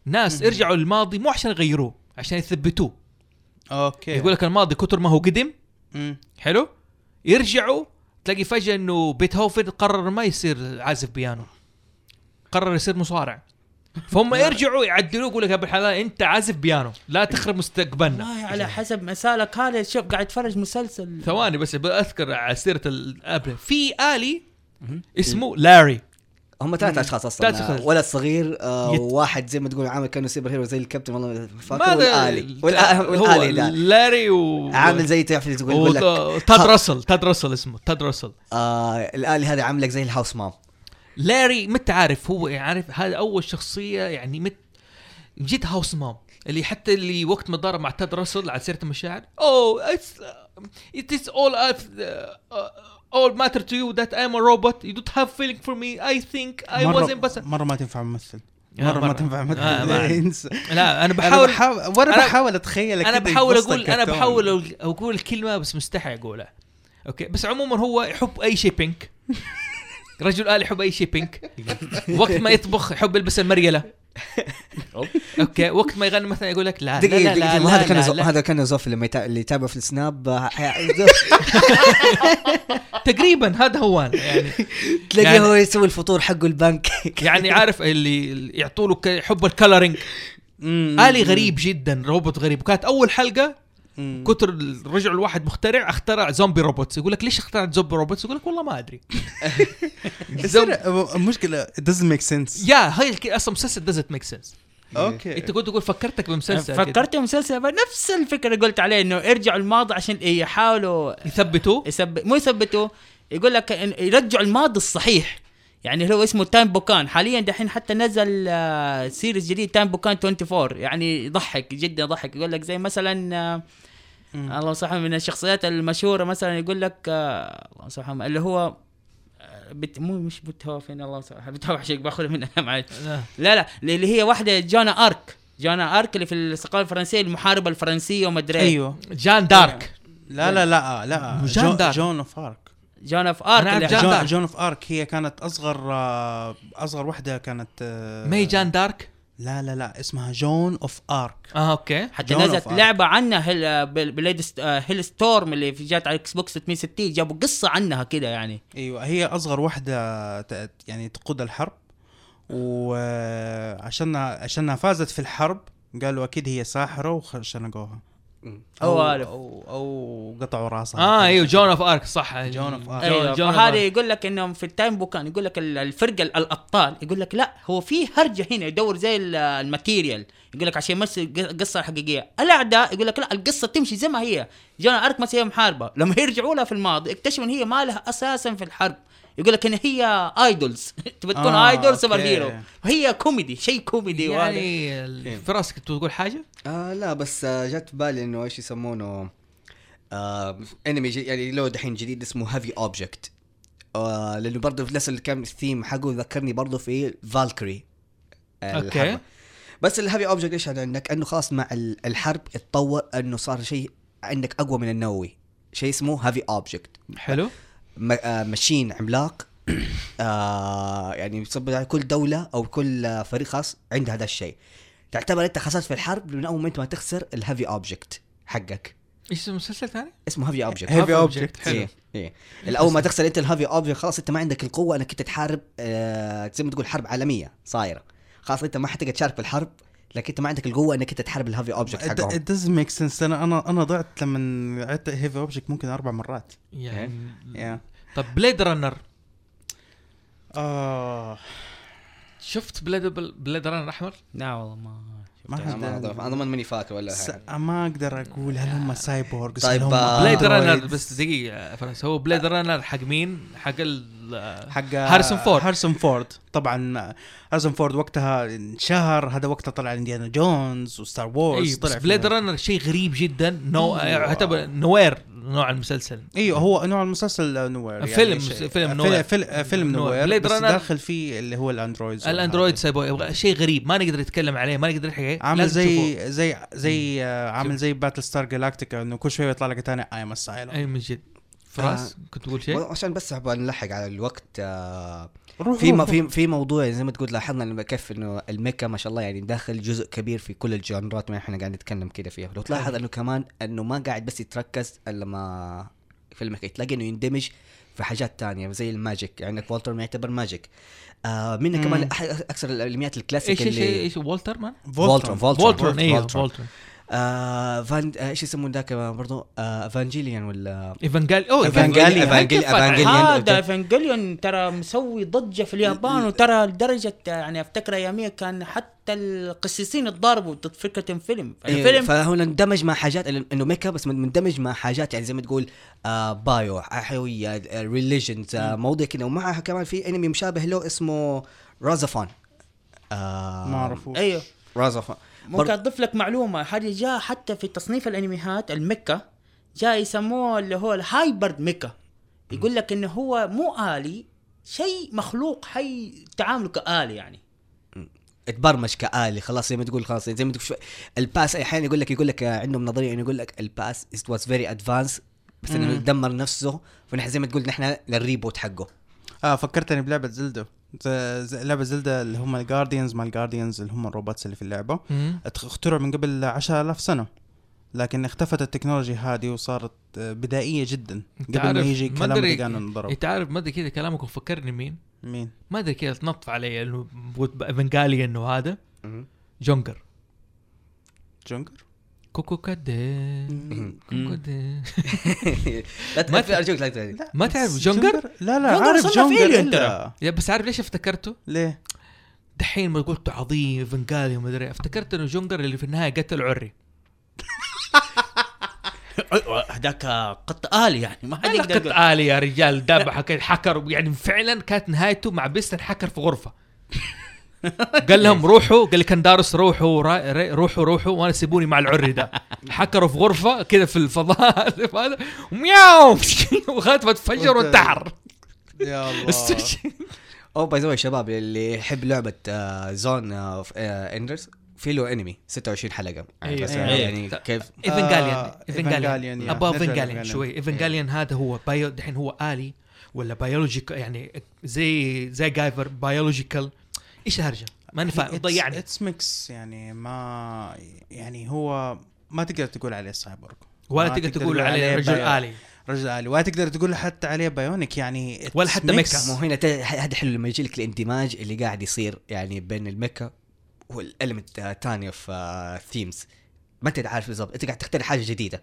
ناس ارجعوا للماضي مو عشان يغيروه عشان يثبتوه. Okay. يقول لك الماضي كتر ما هو قدم مم. حلو؟ يرجعوا تلاقي فجأة إنه بيتهوفن قرر ما يصير عازف بيانو. قرر يصير مصارع. فهم يرجعوا يعدلوه يقول لك يا أبو الحلال أنت عازف بيانو. لا تخرب مستقبلنا. والله على حسب مثالك هذا شوف قاعد اتفرج مسلسل. ثواني بس بذكر على سيرة الآلي في آلي. اسمه لاري. هم ثلاث أشخاص أصلا. ثلاث أشخاص. ولد صغير آه يت- وواحد زي ما تقول عامل كأنه سوبر هيرو زي الكابتن والله فاكر والآلي. والآ- والآلي ده لاري و عامل زي تعرف تقول لك. تاد راسل تاد راسل اسمه تاد راسل. آه الآلي هذا عامل لك زي الهاوس مام. لاري متى عارف هو عارف هذا أول شخصية يعني مت جد هاوس مام اللي حتى اللي وقت ما ضرب مع تاد راسل على سيرة المشاعر اوه اتس it is all uh, uh, all matter to you that I'm a robot you don't have feeling for me I think I was مرة, in مرة ما تنفع ممثل آه، مرة ما مرة. تنفع ممثل آه،. انسى. لا أنا أنا بحاول بحاول وأنا أنا- بحاول أتخيل أنا كده بحاول أنا كرتون. بحاول أقول- أقول الكلمة بس مستحي أقولها أوكي بس عموما هو يحب أي شيء بينك رجل آلي يحب أي شيء بينك وقت ما يطبخ يحب يلبس المريلة. أوكي. وقت ما يغني مثلا يقول لك لا لا دقيقة لا لا ما هذا لا كان لا لا. هذا كان زوف لما يتا... اللي يتابع في السناب. تقريبا هذا هو أنا. يعني. تلاقيه يعني- هو يسوي الفطور حقه البنك. يعني عارف اللي يعطوا له يحب الكلرنج. آلي غريب جدا روبوت غريب. وكانت أول حلقة مم. كتر الرجل الواحد مخترع اخترع زومبي روبوتس. يقول لك ليش اخترعت زومبي روبوتس؟ يقول لك والله ما أدري. it doesn't make sense. يا هاي أصلا مسلسل دزنت ميك سنس أوكي. أنت كنت تقول فكرتك بمسلسل. فكرت مسلسل نفس الفكرة اللي قلت عليه إنه يرجعوا الماضي عشان يحاولوا يثبتوا يثبت مو يثبتوا يقول لك إن- يرجعوا الماضي الصحيح. يعني اللي هو اسمه تايم بوكان حاليا دحين حتى نزل آه، سيريز جديد تايم بوكان 24 يعني يضحك جدا يضحك. يقول لك زي مثلا آه،. الله صح من الشخصيات المشهورة مثلا يقول لك آه، الله صح اللي هو آه، بت مو مش بيتهوفن الله صح بيتهوفن شيء باخذ منها معي لا. لا اللي هي واحدة جانا أرك جانا أرك اللي في الثقافة الفرنسية المحاربة الفرنسية وما أدري إيه. أيوه جان دارك لا لا لا لا جون جون, دارك. Joan of Arc جانا في أرك جون, دارك. Joan of Arc هي كانت أصغر آه، أصغر وحدة كانت آه، مي جان دارك لا لا لا اسمها Joan of Arc آه okay. حتى نزلت. لعبة عنها بليد آه، هيل ستورم اللي في جات على Xbox 360 جابوا قصة عنها كده يعني. أيوه هي أصغر وحده يعني تقود الحرب. وعشانها عشانها فازت في الحرب قالوا أكيد هي ساحرة وشنقوها أو. أو, أو قطعوا راسها آه أيوه Joan of Arc صح. Joan of Arc أيوه جون فهذا أوف يقول لك إنهم في ال Time Bokan يقول لك ال- الفرقة ال- الأبطال يقول لك لا هو في هرجة هنا يدور زي ال- ال material. يقول لك عشان يمثل القصة الحقيقية. الأعداء يقول لك لا القصة تمشي زي ما هي. جون ارك مثلا هي محاربة. لما يرجعوا لها في الماضي اكتشفوا إن هي ما لها أساسا في الحرب. يقول لك إن هي idols تبى تكون آه، idol super. hero وهي كوميدي شيء كوميدي وهذا. يعني في راسك تقول حاجة؟ آه لا بس آه جت في بالي إنه إيش يسمونه آه انمي يعني له دحين جديد اسمه Heavy Object آه لأنه برضه في نفس كان الثيم حقه ذكرني برضه في Valkyrie okay. بس ال Heavy Object إيش يعني عندك إنه خلاص مع ال- الحرب اتطور إنه صار شيء عندك أقوى من النووي شيء اسمه Heavy Object حلو آه، machine عملاق. آه يعني بتصب كل دولة أو كل فريق خاص عنده هذا الشيء. تعتبر أنت خسرت في الحرب من أول ما أنت ما تخسر ال Heavy Object حقك. إيش اسم المسلسل ثاني؟ اسمه Heavy Object Object. Object. حلو. إيه إيه. الأول ما تخسر أنت ال Heavy Object خلاص أنت ما عندك القوة أنك أنت تحارب آه زي ما تقول حرب عالمية صايرة. خلاص أنت ما حتقدر تشارك في الحرب. لكن انت ما عندك القوة انك انت تحارب ال Heavy Object حقهم. it doesn't make sense. أنا أنا أنا ضعت لما عدت Heavy Object ممكن أربع مرات. يعني يا طب Blade Runner آه. شفت Blade Blade Runner أحمر؟ لا والله ما ما أقدر- أعرف- أنا ما ماني فاكر ولا س- ما أقدر أقول هل هم cyborgs طيب، هل هم آه، Blade Runner؟ بس دقيقة فرنسا هو Blade Runner حق مين؟ حق ال حق هاريسون فورد. هارسون فورد. طبعا هارسون فورد وقتها انشهر هذا وقتها طلع إنديانا جونز وستار وورز اي طلع Blade Runner شيء غريب جدا نو يعتبر noir. نوع المسلسل. أيوه هو نوع المسلسل noir فيلم- شيء- فيلم فيلم noir. فيلم, فيلم noir. noir بس Runner- داخل فيه اللي هو الاندرويدز الأندرويد سايبو يبغى شيء غريب ما نقدر نتكلم عليه ما نقدر نحكي عامل. زي زي زي آه، عامل زي Battlestar Galactica إنه كل شوية يطلع لك ثاني اي ام أي من جد. فراس كنت تقول شيء؟ عشان بس نلحق على الوقت آه روح في روح. في في موضوع زي ما تقول لاحظنا لما كيف إنه ال mecha ما شاء الله يعني داخل جزء كبير في كل الجانرات ما إحنا قاعد نتكلم كده فيها لو تلاحظ إنه كمان إنه ما قاعد بس يتركز إلا ما في ال mecha تلاقي إنه يندمج في حاجات تانية زي ال magic يعني عندك والتر ما يعتبر magic آه منه كمان أكثر الانميات الكلاسيك إيش إيش إيش والتر مان؟ أيوه فولترون. فولترون آه فان آه، إيش يسمون ذاك برضو؟ آه ايفانجيليان ولا ايفانجال أوه. إيفانجيليان. إيفانجيليان. هذا okay. ايفانجيليون ترى مسوي ضجة في اليابان وترى لدرجة يعني أفتكر اياميا كان حتى القسيسين اتضاربوا ضد فكرة الفيلم. إيه، الفيلم فهو اندمج مع حاجات إنه mecha بس مندمج مع حاجات يعني زي ما تقول آه bio حيوية religions آه مواضيع كذا ومعها كمان في انمي مشابه له اسمه RahXephon آه ما اعرفه أيوه. RahXephon ممكن أضيف لك معلومة. هذه جاء حتى في تصنيف الانميات ال mecha جاء يسموه اللي هو ال hybrid mecha يقول لك إنه هو مو آلي شيء مخلوق حي تعامله كآلي يعني. اتبرمج كآلي. خلاص زي ما تقول خلاص زي ما تقول شوي. ال past أحيانا يقول لك يقول لك عندهم نظرية إنه يقول لك ال past was very advanced بس إنه. دمر نفسه. فنحن زي ما تقول نحن لل reboot حقه. آه فكرتني بلعبة زلدا ز- ز- لعبة زلدا اللي هم ال guardians مع ال guardians اللي هم ال robots اللي في اللعبة. اخترعوا من قبل 10000 سنة. لكن اختفت التكنولوجيا هذه وصارت آه، بدائية جدا. قبل ما يجي كلام دقان انضرب أنت عارف ما أدري كذا كلامك فكرني مين؟ مين؟ ما أدري كذا تنطف علي انه ايفانجاليان وهذا. جونجر جونجر كوكو كادي كوكو كادي لا تعرف ارجوك لا تعرف. ما تعرف جونجر؟ لا لا عارف جونجر يا بس عارف ليش افتكرته؟ ليه؟ دحين ما قلت عظيم ايفانجاليان ما أدري. افتكرت إنه جونجر اللي في النهاية قتل عري. هذاك قط آلي يعني ما حد يقدر قط آلي يا رجال كده حكر يعني فعلا كانت نهايته مع بيستن حكر في غرفة. قال لهم روحوا قال لي كندارس روحوا روحوا روحوا وأنا سيبوني مع العري ده حكروا في غرفة كذا في الفضاء هذا ومياو وخاتمه تفجر وانتحر يا الله. أو باي ذا شباب اللي يحب لعبة زون اوف اندرز في له انمي 26 حلقة يعني. بس أيوة. يعني. كيف ايفنجاليان ايفنجاليان. ابا ايفنجاليان. شوي ايفنجاليان هذا هو bio دحين هو آلي ولا biologic يعني زي زي Guyver biological إيش الهرجه؟ ماني فاهم ضيعني it's mix يعني ما يعني هو ما تقدر تقول عليه سايبورغ ولا ما تقدر تقول عليه رجل آلي. رجل آلي. ولا تقدر تقول حتى عليه bionic يعني ولا حتى mix. mecha. مو هنا هذا حلو لما يجي لك الاندماج اللي قاعد يصير يعني بين ال mecha وال element الثانية في themes ما أنت عارف بالضبط. أنت قاعد تختار حاجة جديدة.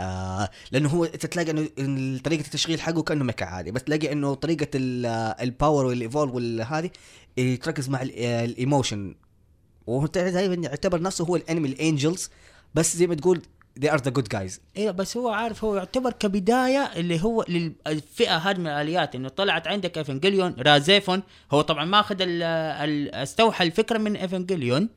آه لأنه هو تلاقي إنه إن طريقة التشغيل حقه كأنه mecha عادي. بس تلاقي إنه طريقة ال- ال power وال evolve والهذه تركز مع ال- ال emotion. وهو دائما يعتبر نفسه هو ال enemy ال angels بس زي ما تقول they are the good guys. أيوه بس هو عارف هو يعتبر كبداية اللي هو للفئه هذه من الآليات إنه طلعت عندك ايفنجليون رازيفون هو طبعا ماخذ ال- ال- استوحى الفكرة من ايفنجليون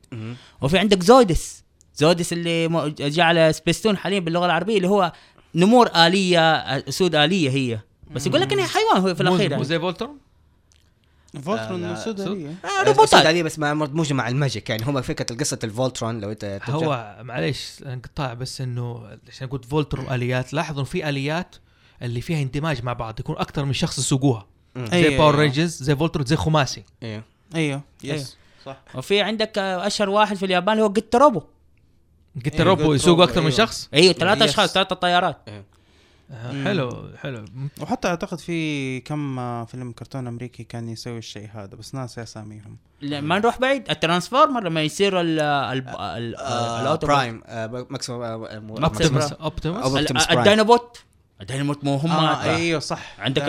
وفي عندك زودس زودس اللي جاء على سبيستون حاليا باللغة العربية اللي هو نمور آلية اسود آلية هي. بس يقول لك إنها حيوان هو في الأخير مو يعني. زي فولترون فولترون لا، السودانية آه، بس روبوتات عليه بس مدموجه مع ال magic يعني هم فكرة قصه الفولترون لو أنت هو معليش انقطاع بس إنه عشان قلت فولترون آليات لاحظوا في آليات اللي فيها اندماج مع بعض يكون أكثر من شخص يسوقوها. زي أيوة، باور أيوة. رينجرز زي فولترون زي خماسي. أيوه أيوه أيوه. yes صح. وفي عندك آه، أشهر واحد في اليابان اللي هو جيت روبو إيه، روبو روبو، أكثر من أيوة. شخص؟ أيوه ثلاثة. أشخاص ثلاثة طيارات. آه، مم. حلو حلو. وحتى أعتقد في كم آه، فيلم كرتون أمريكي كان يسوي الشيء هذا بس ناسي أساميهم. ما نروح بعيد. الترانسفورمر لما يصير ال ال آه الاوتو برايم آه آه، آه، مو- اوبتيموس. الدينابوت الديناموت مو هم آه أيوه صح. عندك.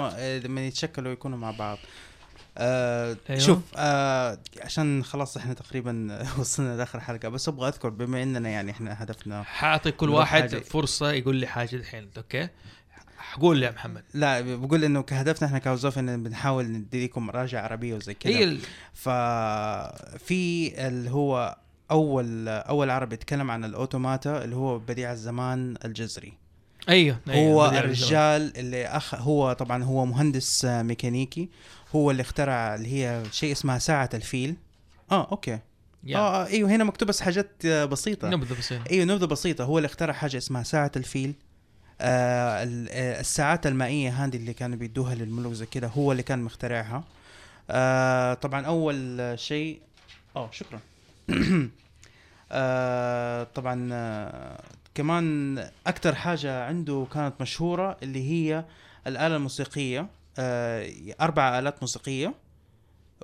هم- آه، لما يتشكلوا يكونوا مع بعض. آه أيوة. شوف آه عشان خلاص إحنا تقريبا وصلنا لآخر حلقة بس أبغى أذكر بما إننا يعني إحنا هدفنا حاعطي كل واحد حاجة. فرصة يقول لي حاجة الحين أوكي؟ حقول لي يا محمد. لا بقول إنه كهدفنا إحنا كوظيفه إن بنحاول ندي لكم مراجع عربية وزي كذا. هي ال- ففي اللي هو أول أول عربي يتكلم عن الأوتوماتا اللي هو بديع الزمان الجزري. أيوه أيوة، هو الرجال اللي أخ هو طبعا هو مهندس ميكانيكي هو اللي اخترع اللي هي شيء اسمها ساعة الفيل. آه okay. yeah. آه آه، إيوه هنا مكتوب بس حاجات آه، بسيطة. نبذة بسيطة. إيوه نبذة بسيطة. هو اللي اخترع حاجة اسمها ساعة الفيل. آه آه، الساعات المائية هذه اللي كانوا بيدوها للملوك زي كده هو اللي كان مخترعها. آه طبعا أول شيء آه شكرا. آه طبعا آه كمان أكثر حاجة عنده كانت مشهورة اللي هي الآلة الموسيقية. أربع آلات موسيقية.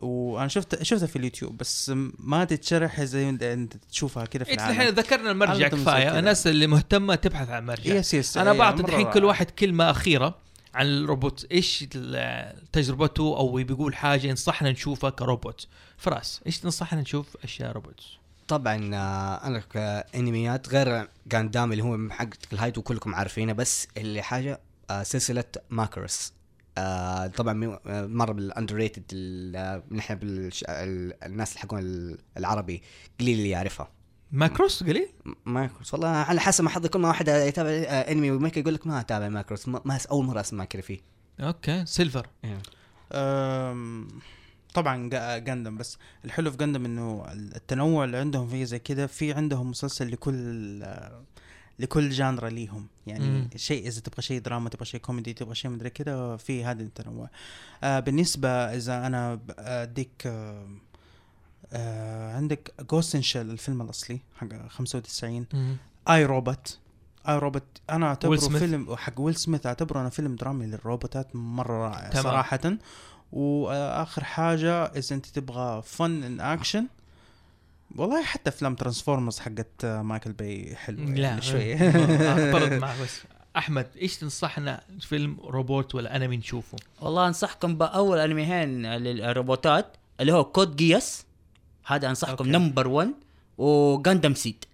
وأنا شفت شفتها في اليوتيوب بس ما تتشرح زي انت أنت تشوفها كده في انت العالم. الحين ذكرنا المرجع كفاية. كذا. الناس اللي مهتمة تبحث عن مرجع. yes yes أنا إيه، بعطي الحين كل. واحد. كلمة أخيرة عن الروبوت. إيش ال- تجربته؟ أو بيقول حاجة ينصحنا نشوفها كروبوت. فراس إيش تنصحنا نشوف أشياء روبوت؟ طبعا آه، أنا كأنميات غير جاندام اللي هو حق الهايت وكلكم عارفينه بس اللي حاجة آه، سلسلة ماكروس. آه، طبعا آه، مرة بال underrated نحن بالش... ال- الناس اللي حقون ال- العربي قليل اللي يعرفها. ماكروس قليل؟ ماكروس والله على حسب ما حظي كل ما واحد يتابع آه، انمي و mecha يقول لك ما أتابع ماكروس ما, ما أول مرة أسمع كذا فيه. okay. سيلفر أم، طبعا جاندم بس الحلو في جاندم إنه التنوع اللي عندهم فيه زي كده في عندهم مسلسل لكل لكل genre ليهم يعني مم. شيء إذا تبغى شيء دراما تبغى شيء كوميدي تبغى شيء مدري كده في هذا التنوع آه بالنسبة إذا أنا أديك آه آه عندك Ghost in Shell الفيلم الأصلي حق 95 I Robot I Robot أنا أعتبره. فيلم حق ويل سميث أعتبره أنا فيلم درامي للروبوتات مرة رائع. صراحة وآخر حاجة إذا أنت تبغى fun and action والله حتى أفلام ترانسفورمرز حقت آه، مايكل باي حلوة لا يعني شوية أعترض معك بس أحمد إيش تنصحنا فيلم روبوت ولا أنمي نشوفه؟ والله أنصحكم بأول انميين للروبوتات اللي هو Code Geass هذا أنصحكم. number 1 وغاندام سيد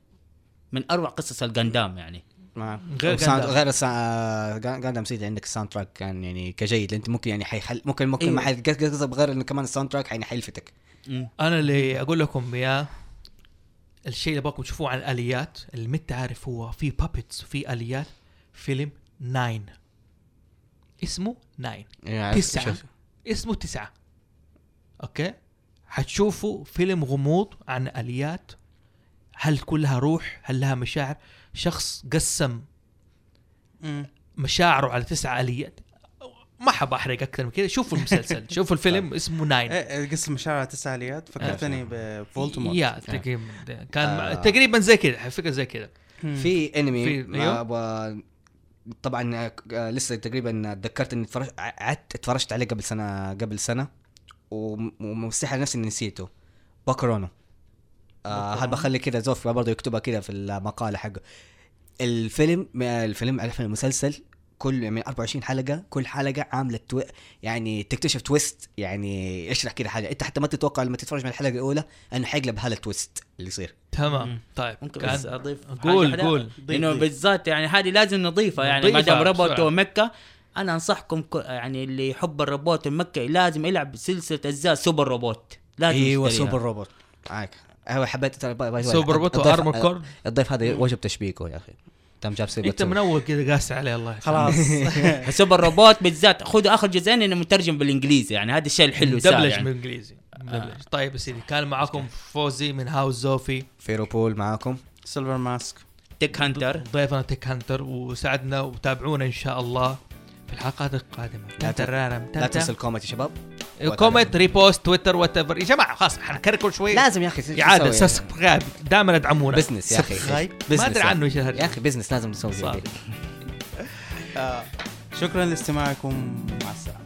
من أروع قصص الغاندام يعني ما غير جاندام. غير جا- جاندام سيد عندك ال soundtrack كان يعني كجيد أنت ممكن يعني حيحل ممكن ممكن أيوه. ما حيقصد غير انه كمان ال soundtrack يعني حيلفتك. أنا اللي أقول لكم إياه الشيء اللي أبغاكم تشوفوه عن الآليات انت عارف هو في puppets وفي آليات فيلم nine. اسمه nine. يعني تسعة. اسمه تسعة. okay؟ حتشوفوا فيلم غموض عن آليات. هل كلها روح؟ هل لها مشاعر؟ شخص قسم. مشاعره على تسعة آليات. ما حب أحرق أكثر من كذا. شوفوا المسلسل. شوفوا الفيلم اسمه nine. إيه، قصة مشاعر تسع اليات فكرتني بفولتمورت. yeah تقريبا. كان آه. تقريبا زي كذا فكره زي كذا. في أنمي ما أيوه. أبغى طبعا آه، آه، لسه تقريبا تذكرت إني اتفرج- عدت اتفرجت عليه قبل سنه قبل سنة. وم- ومستحيل نفسي إني نسيته. باكرونو آه باكرونو. هل بخلي كذا زوف برضه يكتبها كذا في المقالة حقه. الفيلم الفيلم على فيلم المسلسل كل من 24 حلقة كل حلقة عاملة تو... يعني تكتشف twist يعني اشرح كذا حاجة. انت حتى ما تتوقع لما تتفرج من الحلقة الأولى إنه حيقلب هذا ال twist اللي يصير. تمام. طيب ممكن كان بس أضيف قول قول. إنه. بالذات يعني هذه لازم نضيفها. يعني ما دام روبوت. و mecha أنا أنصحكم ك- يعني اللي يحب الروبوت ال mecha لازم يلعب سلسلة أجزاء Super Robot. لازم إيوه. سوبر روبوت. معك. هو حبيت باي- Super Robot و Armored Core الضيف هذا وجب تشبيكه يا أخي. تم جاب سيبه انت من اول كذا قاس عليه الله. يسلمك. خلاص. Super Robot بالذات خذوا آخر جزئين إنه مترجم بالإنجليزي يعني هذا الشيء الحلو دبلج يعني. بالإنجليزي. دبلج. طيب يا سيدي كان معاكم فوزي من هاوس زوفي. فيروبول معاكم. سيلفر ماسك. تيك هانتر. ضيفنا تيك هانتر وساعدنا وتابعونا إن شاء الله. الحلقات القادمة. لا ت- ترارم لا تنسوا ال comment يا شباب. comment repost تويتر whatever يا جماعة خلاص حنكرر كل شوي. لازم يا أخي يا عادل subscribe دائما ادعمونا business يا أخي. subscribe ما أدري عنه إيش. يا أخي business لازم نسوي آه، شكرا لاستماعكم. مع السلامة.